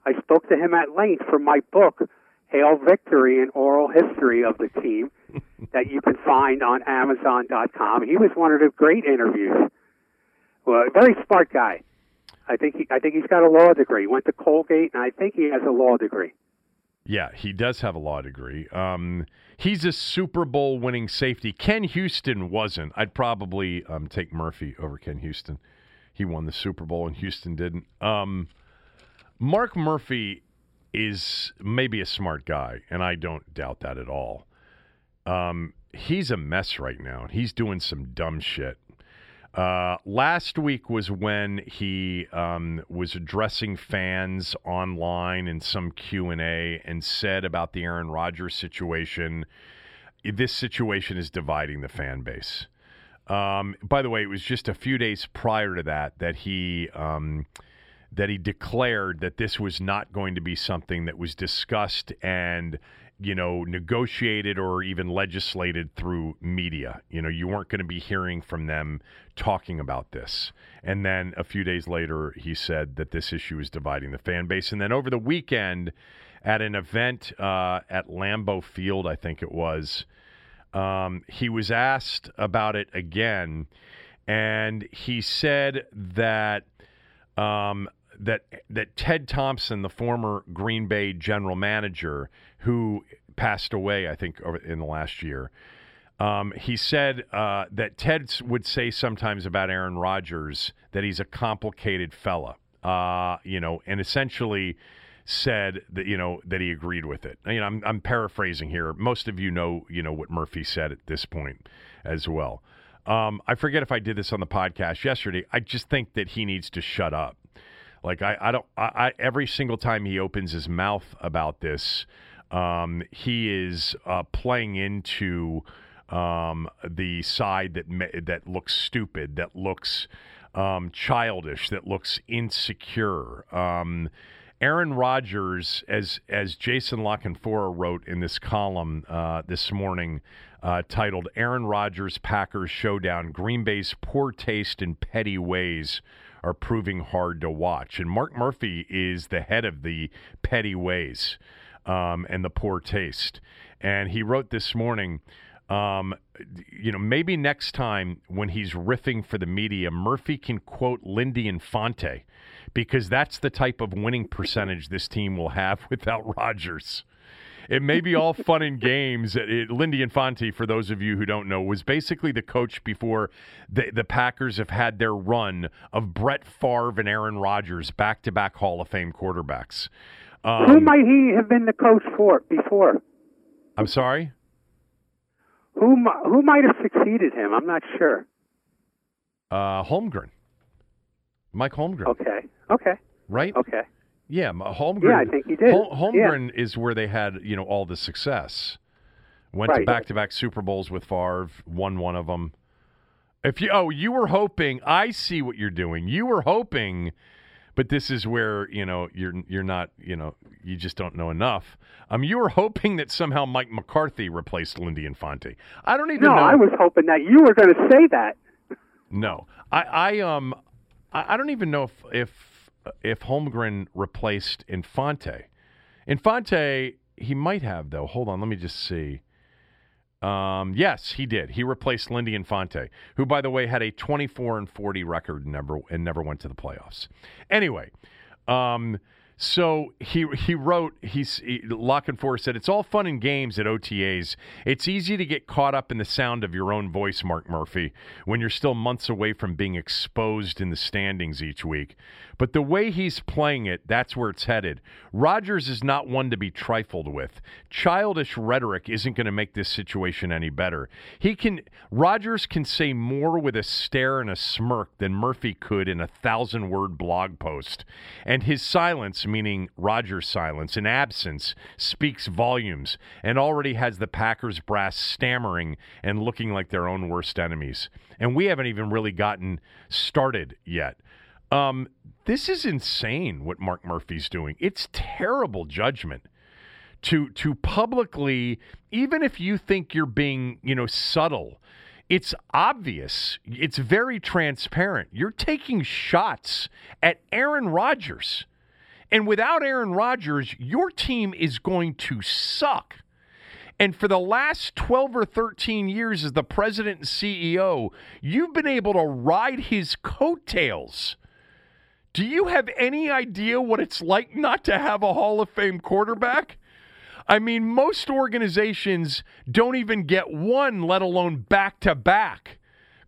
I spoke to him at length for my book, Hail Victory an oral history of the team that you can find on Amazon.com. He was one of the great interviews. Well, very smart guy. I think he, I think he's got a law degree. He went to Colgate, and I think he has a law degree. Yeah, he does have a law degree. Um, he's a Super Bowl winning safety. Ken Houston wasn't. I'd probably um, take Murphy over Ken Houston. He won the Super Bowl and Houston didn't. Um, Mark Murphy is maybe a smart guy, and I don't doubt that at all. Um, he's a mess right now. He's doing some dumb shit. Uh, last week was when he um, was addressing fans online in some Q and A and said about the Aaron Rodgers situation. This situation is dividing the fan base. Um, by the way, it was just a few days prior to that that he um, that he declared that this was not going to be something that was discussed and you know, negotiated or even legislated through media. You know, you weren't going to be hearing from them talking about this. And then a few days later, he said that this issue is dividing the fan base. And then over the weekend, at an event uh, at Lambeau Field, I think it was, um, he was asked about it again. And he said that um, that that Ted Thompson, the former Green Bay general manager, who passed away, I think, in the last year, um, he said uh, that Ted would say sometimes about Aaron Rodgers that he's a complicated fella, uh, you know, and essentially said that you know that he agreed with it. You know, I'm, I'm paraphrasing here. Most of you know, you know what Murphy said at this point as well. Um, I forget if I did this on the podcast yesterday. I just think that he needs to shut up. Like I, I don't. I, I every single time he opens his mouth about this, um, he is uh, playing into um, the side that that looks stupid, that looks um, childish, that looks insecure. Um, Aaron Rodgers, as as Jason La Canfora wrote in this column uh, this morning, uh, titled "Aaron Rodgers Packers Showdown: Green Bay's Poor Taste and Petty Ways." Are proving hard to watch. And Mark Murphy is the head of the petty ways um, and the poor taste. And he wrote this morning. Um, you know, maybe next time when he's riffing for the media, Murphy can quote Lindy Infante because that's the type of winning percentage this team will have without Rodgers it may be all fun and games. It, Lindy Infante, for those of you who don't know, was basically the coach before the, the Packers have had their run of Brett Favre and Aaron Rodgers, back to back Hall of Fame quarterbacks. Um, who might he have been the coach for before? I'm sorry? Who, who might have succeeded him? I'm not sure. Uh, Holmgren. Mike Holmgren. Okay. Okay. Right? Okay. Yeah, Holmgren. Yeah, I think he did. Hol- Holmgren yeah. is where they had you know all the success. Went right. to back-to-back Super Bowls with Favre, won one of them. If you oh, you were hoping. I see what you're doing. You were hoping, but this is where you know you're you're not you know you just don't know enough. Um, you were hoping that somehow Mike McCarthy replaced Lindy Infante. I don't even no, know. I was hoping that you were going to say that. No, I I um I, I don't even know if if if Holmgren replaced Infante. Infante, he might have though. Hold on, let me just see. Um, yes, he did. He replaced Lindy Infante, who, by the way, had a 24 and 40 record and never and never went to the playoffs. Anyway, um, so he he wrote he's he, and Canfora said it's all fun and games at OTAs. It's easy to get caught up in the sound of your own voice, Mark Murphy, when you're still months away from being exposed in the standings each week. But the way he's playing it, that's where it's headed. Rodgers is not one to be trifled with. Childish rhetoric isn't going to make this situation any better. He can Rodgers can say more with a stare and a smirk than Murphy could in a thousand word blog post. And his silence, meaning Rodgers' silence and absence, speaks volumes and already has the Packers brass stammering and looking like their own worst enemies. And we haven't even really gotten started yet. Um, this is insane what Mark Murphy's doing. It's terrible judgment to to publicly, even if you think you're being, you know, subtle. It's obvious. It's very transparent. You're taking shots at Aaron Rodgers. And without Aaron Rodgers, your team is going to suck. And for the last 12 or 13 years as the president and CEO, you've been able to ride his coattails. Do you have any idea what it's like not to have a Hall of Fame quarterback? I mean, most organizations don't even get one, let alone back to back,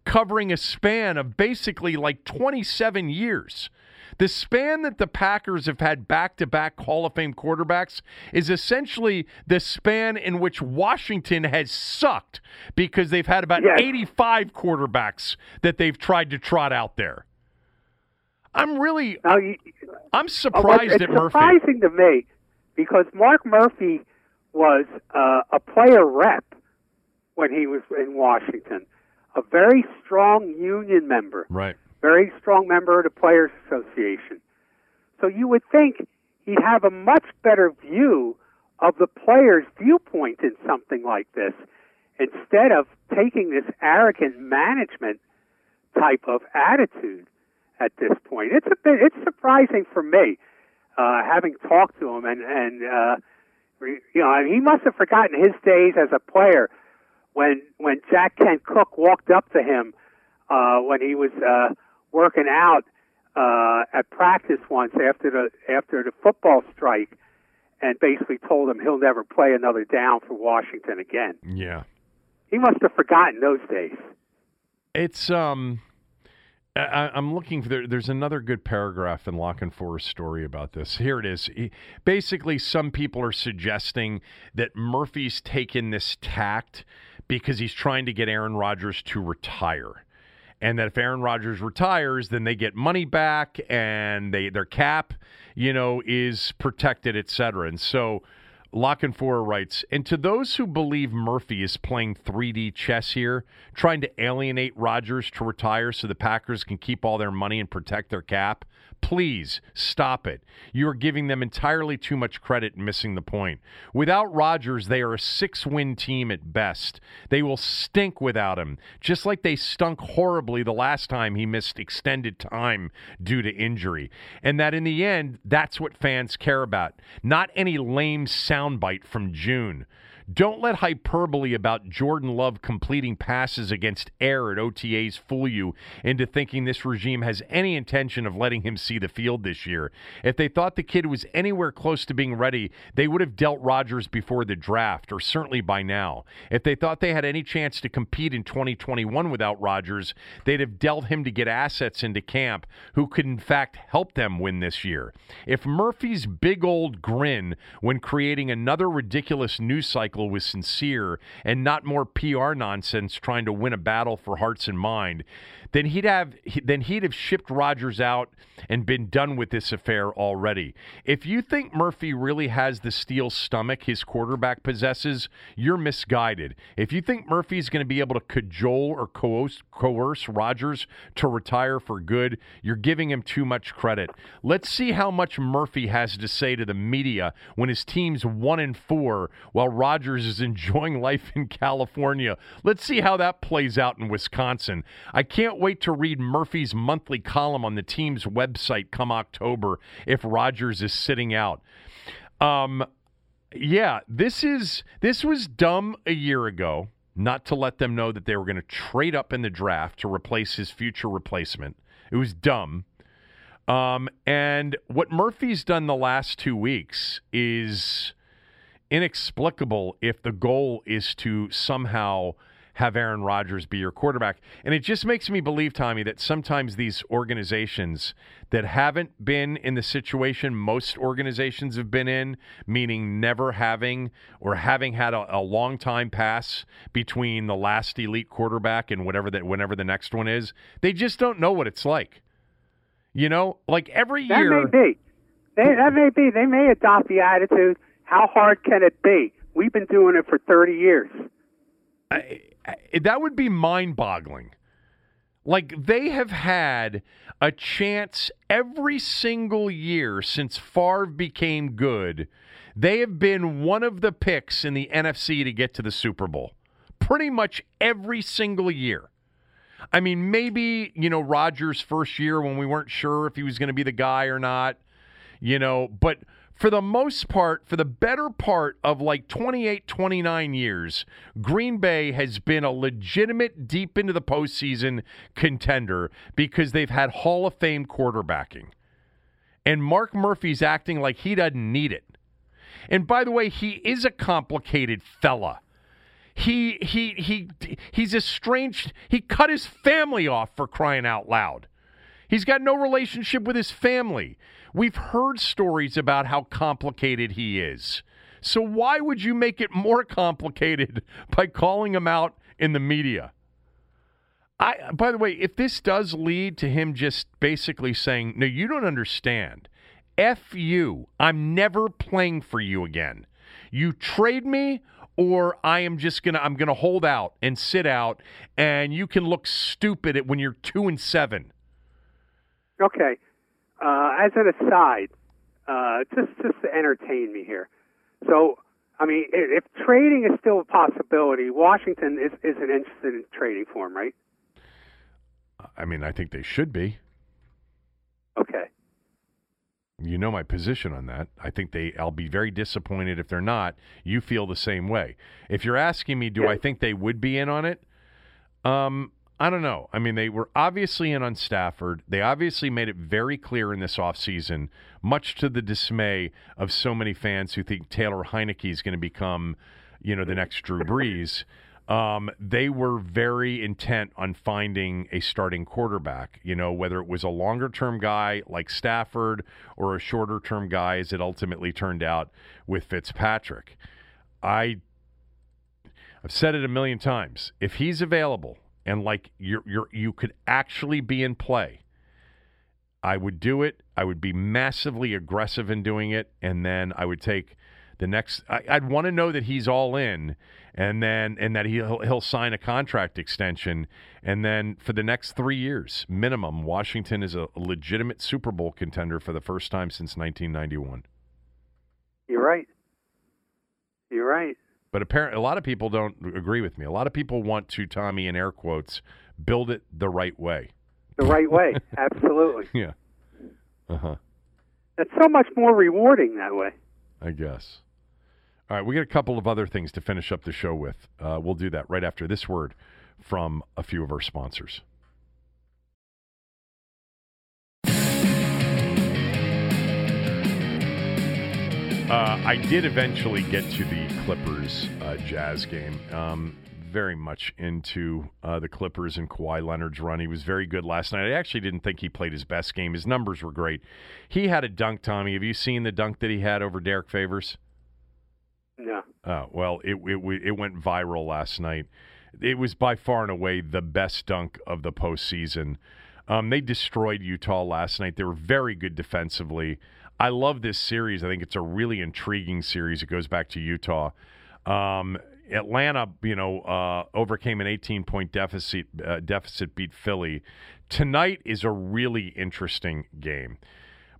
covering a span of basically like 27 years. The span that the Packers have had back to back Hall of Fame quarterbacks is essentially the span in which Washington has sucked because they've had about Yes. 85 quarterbacks that they've tried to trot out there. I'm really, Now, you, I'm Oh, surprised it's at Murphy. surprising to me because Mark Murphy was uh, a player rep when he was in Washington, a very strong union member, Right. very strong member of the Players Association. So you would think he'd have a much better view of the players' viewpoint in something like this instead of taking this arrogant management type of attitude at this point. It's a bit it's surprising for me, uh, having talked to him and and uh, you know he must have forgotten his days as a player when when Jack Kent Cooke walked up to him uh, when he was uh, working out uh, at practice once after the after the football strike, and basically told him he'll never play another down for Washington again. Yeah. He must have forgotten those days. It's um, I, I'm looking for there, there's another good paragraph in La Canfora's story about this. Here it is. He, basically, some people are suggesting that Murphy's taken this tact because he's trying to get Aaron Rodgers to retire. And that if Aaron Rodgers retires, then they get money back and they their cap, you know, is protected, et cetera. And so La Canfora writes, and to those who believe Murphy is playing 3D chess here, trying to alienate Rodgers to retire so the Packers can keep all their money and protect their cap, please stop it. You are giving them entirely too much credit and missing the point. Without Rodgers, they are a six win team at best. They will stink without him, just like they stunk horribly the last time he missed extended time due to injury. And that in the end, that's what fans care about, not any lame soundbite from June. Don't let hyperbole about Jordan Love completing passes against air at OTAs fool you into thinking this regime has any intention of letting him see the field this year. If they thought the kid was anywhere close to being ready, they would have dealt Rodgers before the draft, or certainly by now. If they thought they had any chance to compete in 2021 without Rodgers, they'd have dealt him to get assets into camp who could, in fact, help them win this year. If Murphy's big old grin when creating another ridiculous news cycle was sincere and not more PR nonsense trying to win a battle for hearts and mind, then he'd have then he'd have shipped Rodgers out and been done with this affair already. If you think Murphy really has the steel stomach his quarterback possesses, you're misguided. If you think Murphy's going to be able to cajole or coerce, coerce Rodgers to retire for good, you're giving him too much credit. Let's see how much Murphy has to say to the media when his team's one and four while Is enjoying life in California. Let's see how that plays out in Wisconsin. I can't wait to read Murphy's monthly column on the team's website come October if Rodgers is sitting out. Um, yeah, this is this was dumb a year ago not to let them know that they were going to trade up in the draft to replace his future replacement. It was dumb. Um, and what Murphy's done the last two weeks is inexplicable if the goal is to somehow have Aaron Rodgers be your quarterback. And it just makes me believe, Tommy, that sometimes these organizations that haven't been in the situation most organizations have been in, meaning never having or having had a, a long time pass between the last elite quarterback and whatever that whenever the next one is, they just don't know what it's like. You know, like every That year. may be. They, that may be. They may adopt the attitude. How hard can it be? We've been doing it for 30 years. I, I, that would be mind boggling. Like they have had a chance every single year since Favre became good. They have been one of the picks in the NFC to get to the Super Bowl. Pretty much every single year. I mean, maybe, you know, Rodgers' first year when we weren't sure if he was going to be the guy or not. you know, but for the most part, for the better part of like 28, 29 years, Green Bay has been a legitimate deep into the postseason contender because they've had Hall of Fame quarterbacking. And Mark Murphy's acting like he doesn't need it. And by the way, he is a complicated fella. He he he he's estranged. He cut his family off for crying out loud. He's got no relationship with his family. We've heard stories about how complicated he is. So why would you make it more complicated by calling him out in the media? I by the way, if this does lead to him just basically saying, "No, you don't understand. F you. I'm never playing for you again. You trade me or I am just gonna I'm gonna hold out and sit out, and you can look stupid when you're two and seven. Okay. Uh, as an aside, uh, just just to entertain me here. So, I mean, if, if trading is still a possibility, Washington is, isn't interested in trading for him, right? I mean, I think they should be. Okay. You know my position on that. I think they. I'll be very disappointed if they're not. You feel the same way. If you're asking me, do Yeah. I think they would be in on it? Um, I don't know. I mean, they were obviously in on Stafford. They obviously made it very clear in this offseason, much to the dismay of so many fans who think Taylor Heinicke is going to become, you know, the next Drew Brees. Um, they were very intent on finding a starting quarterback, you know, whether it was a longer term guy like Stafford or a shorter term guy, as it ultimately turned out with Fitzpatrick. I I've said it a million times. If he's available and like you're you're you could actually be in play, I would do it. I would be massively aggressive in doing it, and then I would take the next. I, I'd want to know that he's all in, and then and that he'll he'll sign a contract extension, and then for the next three years minimum, Washington is a legitimate Super Bowl contender for the first time since 1991. You're right. You're right. But apparently, a lot of people don't agree with me. A lot of people want to, Tommy, in air quotes, build it the right way. The right way. Absolutely. Yeah. Uh huh. It's so much more rewarding that way. I guess. All right, we got a couple of other things to finish up the show with. Uh, we'll do that right after this word from a few of our sponsors. Uh, I did eventually get to the Clippers uh, Jazz game. Um, very much into uh, the Clippers and Kawhi Leonard's run. He was very good last night. I actually didn't think he played his best game. His numbers were great. He had a dunk, Tommy. Have you seen the dunk that he had over Derrick Favors? No. Oh, well, it, it it went viral last night. It was by far and away the best dunk of the postseason. Um, they destroyed Utah last night. They were very good defensively. I love this series. I think it's a really intriguing series. It goes back to Utah. Um, Atlanta, you know, uh, overcame an 18 point deficit. Uh, deficit beat Philly. Tonight is a really interesting game.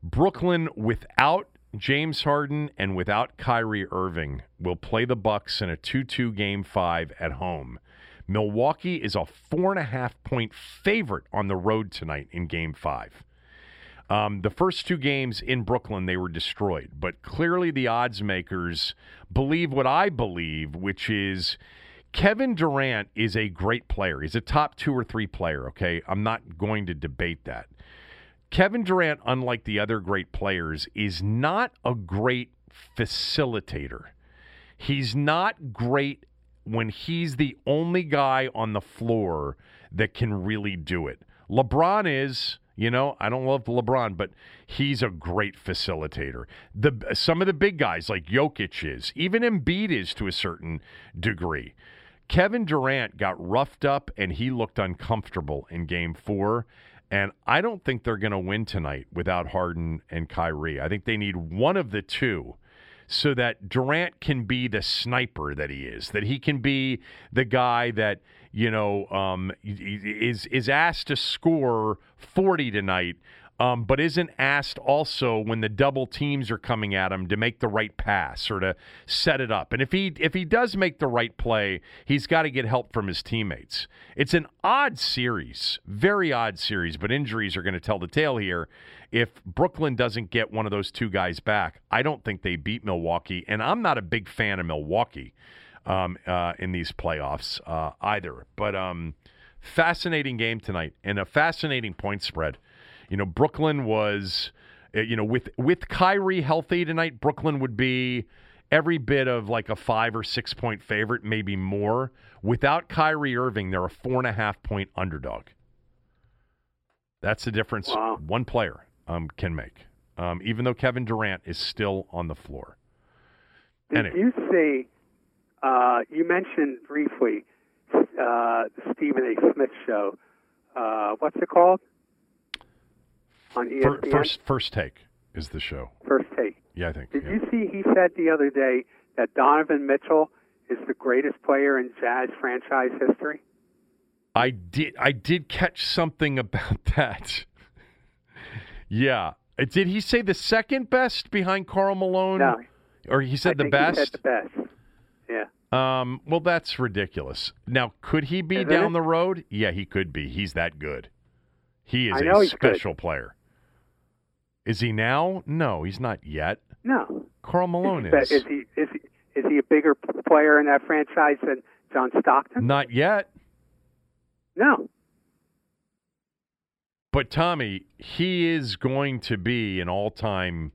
Brooklyn without James Harden and without Kyrie Irving will play the Bucks in a 2-2 game 5 at home. Milwaukee is a four and a half point favorite on the road tonight in game 5. Um, the first two games in Brooklyn, they were destroyed. But clearly, the odds makers believe what I believe, which is Kevin Durant is a great player. He's a top two or three player, okay? I'm not going to debate that. Kevin Durant, unlike the other great players, is not a great facilitator. He's not great when he's the only guy on the floor that can really do it. LeBron is, you know, I don't love LeBron, but he's a great facilitator. The some of the big guys like Jokic is, even Embiid is to a certain degree. Kevin Durant got roughed up and he looked uncomfortable in game 4. And I don't think they're going to win tonight without Harden and Kyrie. I think they need one of the two so that Durant can be the sniper that he is, that he can be the guy that, you know, um, is, is asked to score 40 tonight um, but isn't asked also when the double teams are coming at him to make the right pass or to set it up. And if he if he does make the right play, he's got to get help from his teammates. It's an odd series, very odd series, but injuries are going to tell the tale here. If Brooklyn doesn't get one of those two guys back, I don't think they beat Milwaukee, and I'm not a big fan of Milwaukee um, uh, in these playoffs uh, either. But um, fascinating game tonight and a fascinating point spread. You know, Brooklyn was, uh, you know, with with Kyrie healthy tonight, Brooklyn would be every bit of like a five or six point favorite, maybe more. Without Kyrie Irving, they're a four and a half point underdog. That's the difference Wow. one player um, can make, um, even though Kevin Durant is still on the floor. Did Anyway. you see? Uh, you mentioned briefly uh, the Stephen A. Smith show. Uh, what's it called? On ESPN. First, first take is the show. First take. Yeah, I think. Did yeah. you see? He said the other day that Donovan Mitchell is the greatest player in Jazz franchise history. I did. I did catch something about that. Yeah. Did he say the second best behind Karl Malone? No, Or he I said the think best? He said the best. Yeah. Um, well, that's ridiculous. Now, could he be Isn't down it? the road? Yeah, he could be. He's that good. He is a he's good. special player. Is he now? No, he's not yet. No. Karl Malone is. is he is he is he a bigger player in that franchise than John Stockton? Not yet. No. But Tommy, he is going to be an all-time.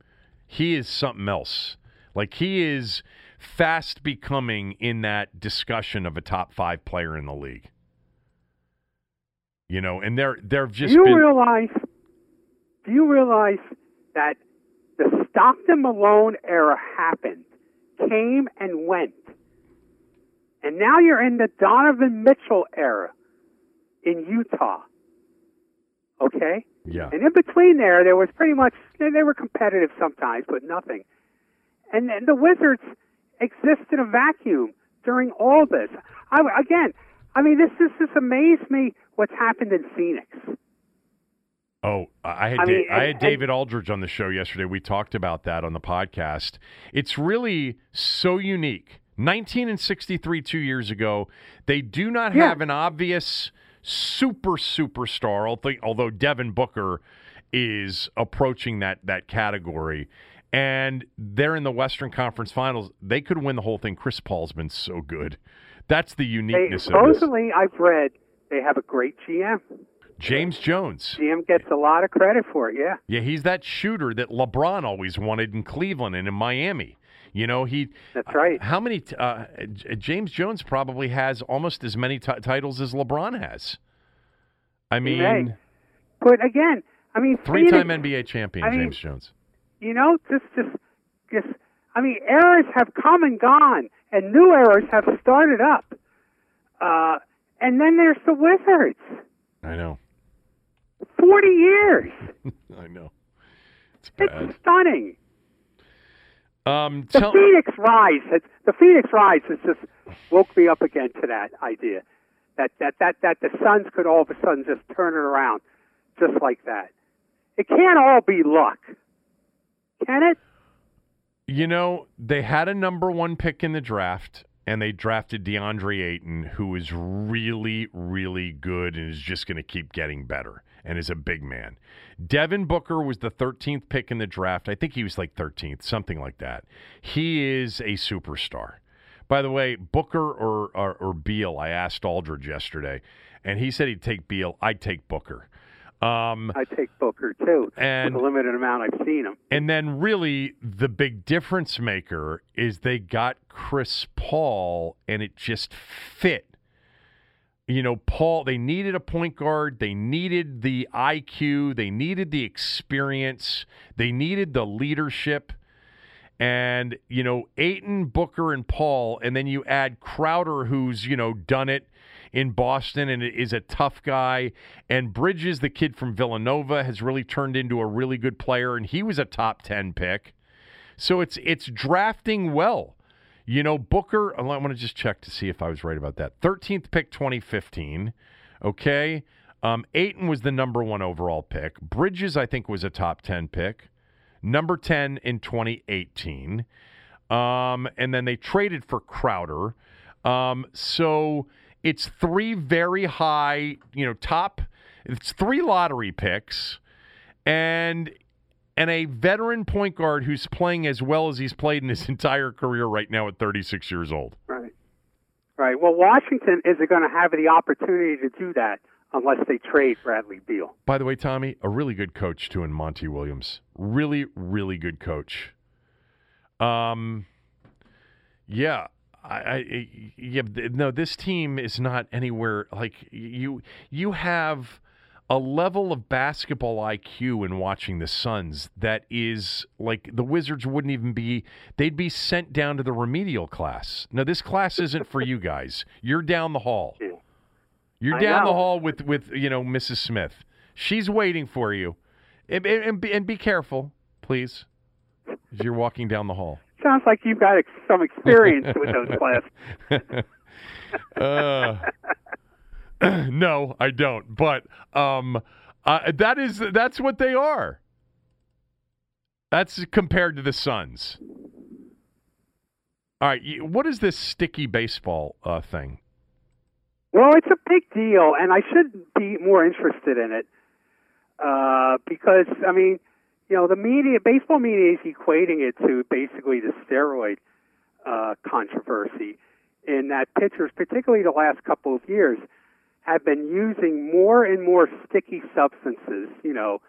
He is something else. Like he is fast becoming in that discussion of a top five player in the league. You know, and there there have just do you been realize? Do you realize that the Stockton Malone era happened, came and went, and now you're in the Donovan Mitchell era in Utah. Okay, yeah. and in between there, there was pretty much they were competitive sometimes, but nothing. And, and the Wizards exist in a vacuum during all this. I, again, I mean, this this just amazed me what's happened in Phoenix. Oh, I had I Da- I had and- David Aldridge on the show yesterday. We talked about that on the podcast. It's really so unique. 19 and 63 two years ago. They do not Yeah. have an obvious super superstar. although- Although Devin Booker is approaching that that category, and they're in the Western Conference Finals. They could win the whole thing. Chris Paul's been so good. That's the They, uniqueness of this. supposedly, I've read they have a great GM. James Jones. GM gets a lot of credit for it. Yeah, Yeah, he's that shooter that LeBron always wanted in Cleveland and in Miami. You know, he. That's right. How many? t- Uh, James Jones probably has almost as many t- titles as LeBron has. I mean, may. but again, I mean, three-time Phoenix, NBA champion I mean- James Jones. You know, just just just. I mean, eras have come and gone, and new eras have started up. Uh, and then there's the Wizards. I know. Forty years. I know. It's It's stunning. Um, The Phoenix Rise. has- The Phoenix Rise has just woke me up again to that idea that that that that the Suns could all of a sudden just turn it around, just like that. It can't all be luck, can it? you know, they had a number one pick in the draft, and they drafted DeAndre Ayton, who is really, really good and is just going to keep getting better and is a big man. Devin Booker was the 13th pick in the draft. I think he was like 13th, something like that. He is a superstar. By the way, Booker or, or, or Beal, I asked Aldridge yesterday, and he said he'd take Beal. I'd take Booker. Um, I take Booker too. And- with the limited amount I've seen him. and then, really, the big difference maker is they got Chris Paul, and it just fit. You know, Paul, they needed a point guard. They needed the IQ. They needed the experience. They needed the leadership. And, you know, Ayton, Booker, and Paul, and then you add Crowder, who's, you know, done it in Boston and is a tough guy. And Bridges, the kid from Villanova, has really turned into a really good player, and he was a top 10 pick. So it's it's drafting well. You know, Booker, I want to just check to see if I was right about that. 13th pick 2015. Okay. Um, Ayton was the number one overall pick. Bridges, I think, was a top 10 pick. Number 10 in 2018. Um, and then they traded for Crowder. Um, so it's three very high, you know, top, it's three lottery picks and and a veteran point guard who's playing as well as he's played in his entire career right now at 36 years old. Right. Right. Well, Washington isn't going to have the opportunity to do that unless they trade Bradley Beal. By the way, Tommy, a really good coach too in Monty Williams. Really, really good coach. Um, yeah, I, I yeah, no, this team is not anywhere like you. You have a level of basketball IQ in watching the Suns that is like the Wizards wouldn't even be they'd be sent down to the remedial class. Now this class isn't for you guys. You're down the hall. You're down the hall with with you know Mrs. Smith. She's waiting for you. And, and, be, and be careful, please. As you're walking down the hall. Sounds like you've got some experience with those classes. uh, no, I don't. But um, uh, that is that's what they are. That's compared to the Suns. All right, what is this sticky baseball uh, thing? Well, it's a big deal, and I should be more interested in it uh, because I mean, you know, the media, baseball media, is equating it to basically the steroid uh, controversy. In that pitchers, particularly the last couple of years, have been using more and more sticky substances, you know,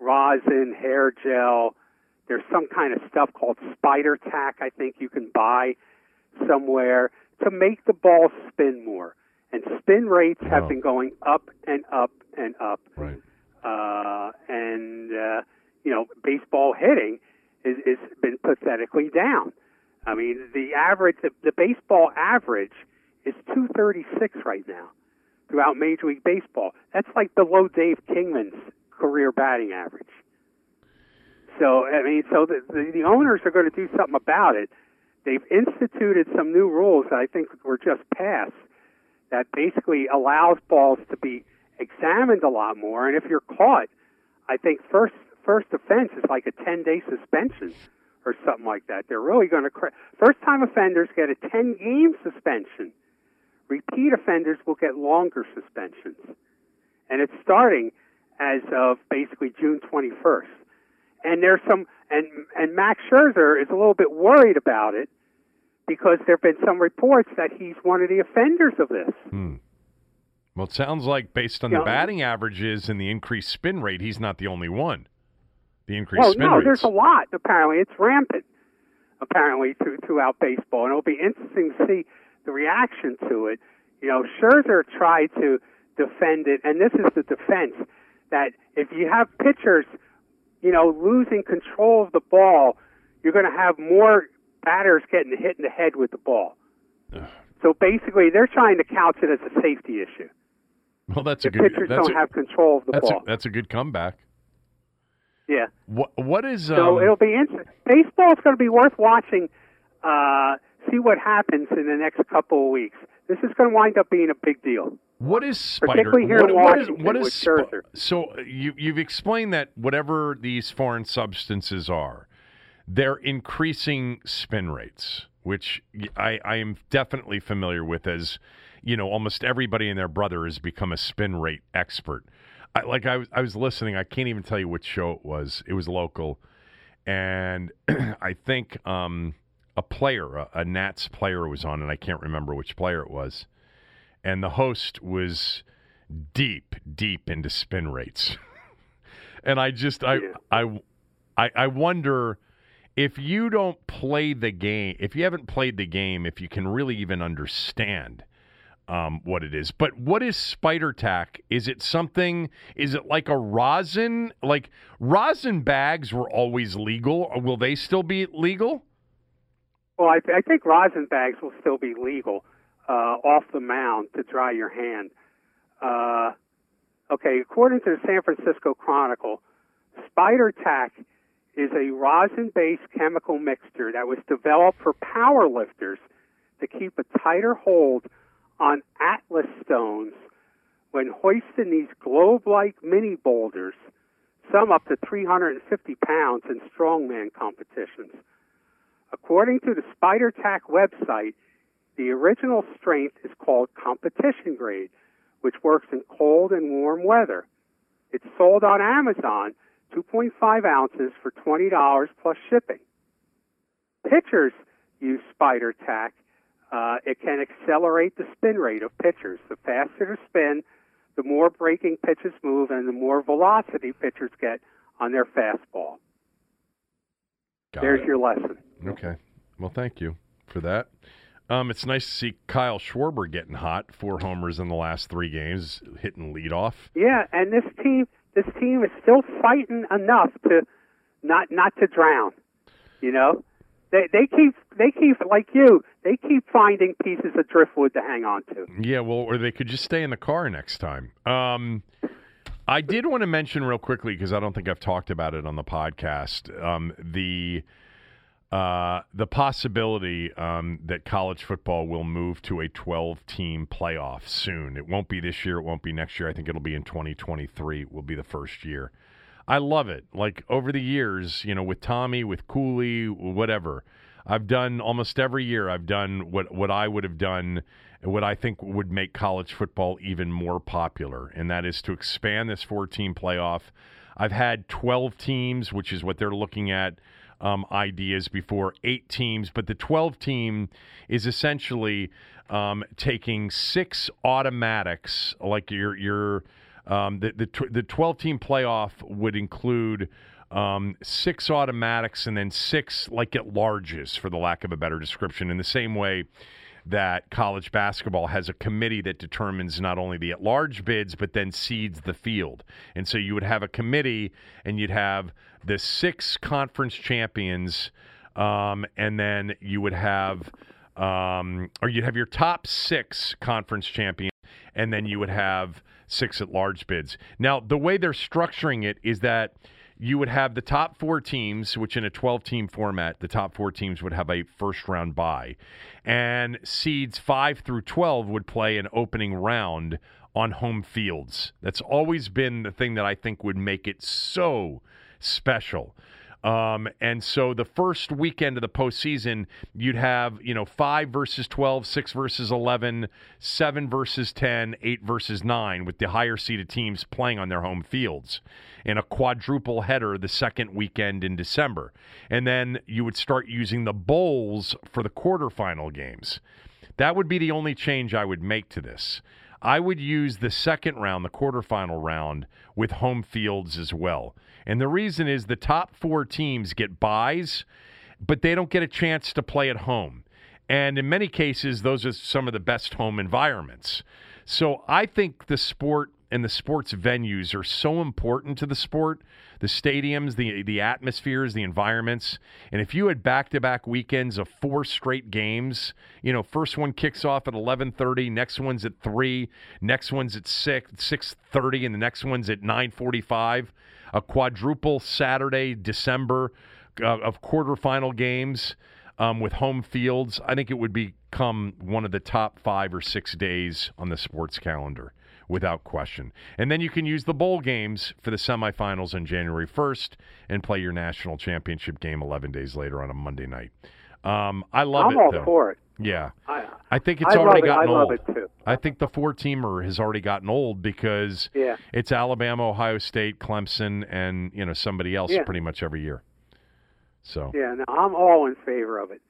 rosin, hair gel. There's some kind of stuff called spider tack, I think you can buy somewhere to make the ball spin more. And spin rates have been going up and up and up. Right. Uh, and, uh, you know, baseball hitting is, is been pathetically down. I mean, the average, the, the baseball average is 236 right now throughout Major League Baseball. That's like below Dave Kingman's career batting average. So I mean, so the, the, the owners are going to do something about it. They've instituted some new rules that I think were just passed that basically allows balls to be examined a lot more. And if you're caught, I think first first offense is like a 10 day suspension or something like that. They're really going to cra- first time offenders get a 10 game suspension Repeat offenders will get longer suspensions. And it's starting as of basically June 21st. And there's some, and, and Max Scherzer is a little bit worried about it because there have been some reports that he's one of the offenders of this. Hmm. Well, it sounds like based on You the know- batting averages and the increased spin rate, he's not the only one. The increased Well, spin no, rates. there's a lot. Apparently, it's rampant. Apparently, through, throughout baseball, and it'll be interesting to see the reaction to it. You know, Scherzer tried to defend it, and this is the defense that if you have pitchers, you know, losing control of the ball, you're going to have more batters getting hit in the head with the ball. So basically, they're trying to couch it as a safety issue. well, that's a good. pitchers That's don't a, have control of the that's a, ball, that's a good comeback. yeah. What what is So um, it'll be interesting. Baseball's going to be worth watching. Uh, see what happens in the next couple of weeks. This is going to wind up being a big deal. What is spider? Particularly here what, in what is Washington what is spi- so uh, you you've explained that whatever these foreign substances are, they're increasing spin rates, which I am definitely familiar with. As you know, almost everybody and their brother has become a spin rate expert. I, like I was I was listening. I can't even tell you which show it was. It was local, and I think um, a player, a, a Nats player, was on, and I can't remember which player it was and the host was deep, deep into spin rates. and I just I, I I I wonder if you don't play the game, if you haven't played the game, if you can really even understand um, what it is. But what is spider tack? Is it something? Is it like a rosin? Like rosin bags were always legal. Will they still be legal? Well, I, I think rosin bags will still be legal uh, off the mound to dry your hand. Uh, okay, according to the San Francisco Chronicle, spider tack is a rosin-based chemical mixture that was developed for power lifters to keep a tighter hold on atlas stones when hoisting these globe-like mini boulders, some up to 350 pounds in strongman competitions. According to the Spider Tack website, the original strength is called competition grade, which works in cold and warm weather. It's sold on Amazon, 2.5 ounces for $20 plus shipping. Pitchers use Spider Tack. Uh, it can accelerate the spin rate of pitchers. The faster the spin, the more breaking pitches move and the more velocity pitchers get on their fastball. Got There's it. your lesson. Okay. Well, thank you for that. Um, it's nice to see Kyle Schwarber getting hot. Four homers in the last three games, hitting leadoff. Yeah, and this team, this team is still fighting enough to not not to drown. You know, they they keep they keep like you. They keep finding pieces of driftwood to hang on to. Yeah, well, or they could just stay in the car next time. Um, I did want to mention real quickly because I don't think I've talked about it on the podcast. Um, the uh, the possibility um, that college football will move to a 12 team playoff soon. It won't be this year. It won't be next year. I think it'll be in 2023. Will be the first year. I love it. Like over the years, you know, with Tommy, with Cooley, whatever. I've done almost every year. I've done what what I would have done, what I think would make college football even more popular, and that is to expand this four team playoff. I've had 12 teams, which is what they're looking at um, ideas before eight teams, but the 12 team is essentially um, taking six automatics, like your your um, the the the 12 team playoff would include um, six automatics and then six like at larges, for the lack of a better description. In the same way that college basketball has a committee that determines not only the at large bids, but then seeds the field. And so you would have a committee and you'd have the six conference champions, um, and then you would have, um, or you'd have your top six conference champions, and then you would have six at large bids. Now, the way they're structuring it is that you would have the top four teams, which in a 12 team format, the top four teams would have a first round bye. And seeds five through 12 would play an opening round on home fields. That's always been the thing that I think would make it so special. Um, and so the first weekend of the postseason, you'd have, you know, five versus 12, six versus 11, seven versus 10, eight versus nine, with the higher seeded teams playing on their home fields in a quadruple header the second weekend in December. And then you would start using the bowls for the quarterfinal games. That would be the only change I would make to this. I would use the second round, the quarterfinal round, with home fields as well. And the reason is the top four teams get buys, but they don't get a chance to play at home. And in many cases, those are some of the best home environments. So I think the sport and the sports venues are so important to the sport the stadiums the the atmospheres the environments and if you had back-to-back weekends of four straight games you know first one kicks off at 11:30 next one's at 3 next one's at 6 6:30 and the next one's at 9:45 a quadruple Saturday December uh, of quarterfinal games um, with home fields I think it would become one of the top 5 or 6 days on the sports calendar without question. And then you can use the bowl games for the semifinals on January 1st and play your national championship game 11 days later on a Monday night. Um, I love I'm it. all though. for it. Yeah. I, I think it's I already it. gotten I love old. it too. I think the four teamer has already gotten old because Yeah. it's Alabama, Ohio State, Clemson, and you know somebody else Yeah. pretty much every year. So Yeah, no, I'm all in favor of it.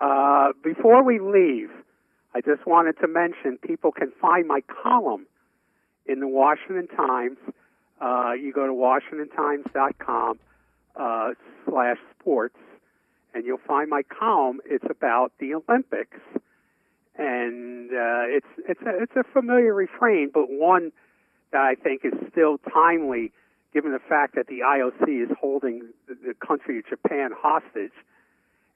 Uh, before we leave, I just wanted to mention people can find my column in the Washington Times. Uh, you go to WashingtonTimes.com uh, slash sports, and you'll find my column. It's about the Olympics, and uh, it's it's a, it's a familiar refrain, but one that I think is still timely, given the fact that the IOC is holding the, the country of Japan hostage,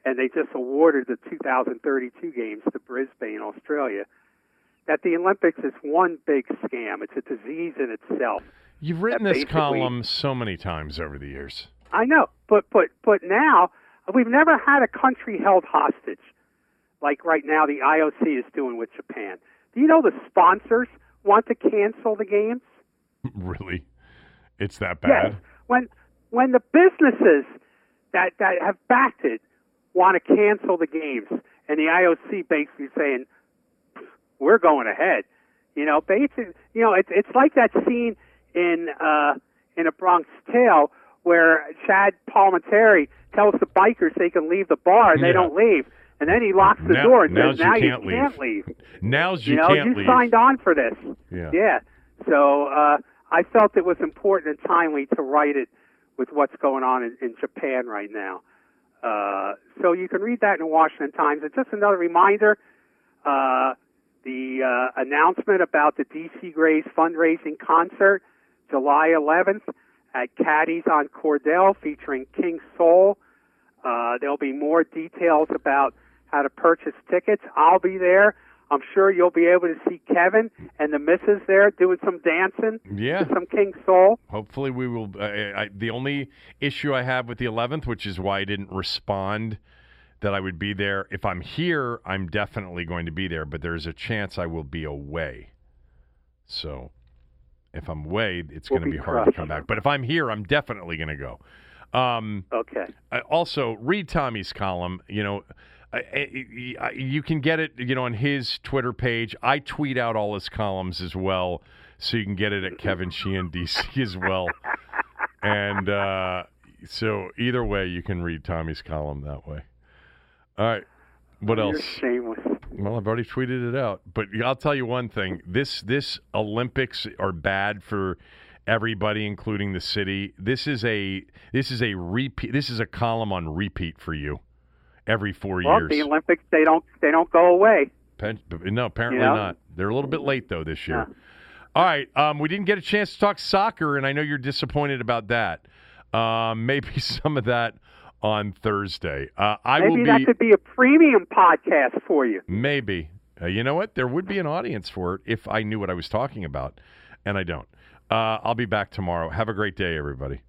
and they just awarded the 2032 games to Brisbane, Australia. That the Olympics is one big scam. It's a disease in itself. you've written this column so many times over the years. I know, but but but now we've never had a country held hostage like right now the IOC is doing with Japan. Do you know the sponsors want to cancel the games? really? It's that bad? Yes. When when the businesses that that have backed it want to cancel the games, and the IOC basically saying we're going ahead. You know, basically, you know, it's it's like that scene in uh, in a Bronx Tale where Chazz Palminteri tells the bikers they can leave the bar and Yeah. they don't leave, and then he locks the Now- door and says, "Now you can't you can't leave." leave." Now's you, You know, can't you leave. signed on for this. Yeah. Yeah. So uh, I felt it was important and timely to write it with what's going on in, in Japan right now. Uh, so you can read that in the Washington Times. And just another reminder, uh, the uh, announcement about the DC Grays fundraising concert, July 11th at Caddies on Cordell featuring King Soul. Uh, there'll be more details about how to purchase tickets. I'll be there. I'm sure you'll be able to see Kevin and the missus there doing some dancing Yeah. some King Soul. Hopefully, we will. I, I, the only issue I have with the 11th, which is why I didn't respond that I would be there. If I'm here, I'm definitely going to be there, but there's a chance I will be away. So, if I'm away, it's We'll going to be be hard to come back. But if I'm here, I'm definitely going to go. Um, Okay. I also, read Tommy's column. You know, I, I, I- you can get it. You know, on his Twitter page. I tweet out all his columns as well, so you can get it at Kevin Sheehan DC as well. And uh, so either way, you can read Tommy's column that way. All right. What You're else? shameless. Well, I've already tweeted it out, but I'll tell you one thing: this this Olympics are bad for everybody, including the city. This is a this is a repeat. This is a column on repeat for you every four Well, years. the Olympics they don't they don't go away. Pen- no, apparently You know? not. They're a little bit late though this year. Yeah. All right, um, we didn't get a chance to talk soccer, and I know you're disappointed about that. Um, maybe some of that on Thursday. Uh, I Maybe will be. that could be a premium podcast for you. Maybe. Uh, you know what? There would be an audience for it if I knew what I was talking about, and I don't. Uh, I'll be back tomorrow. Have a great day, everybody.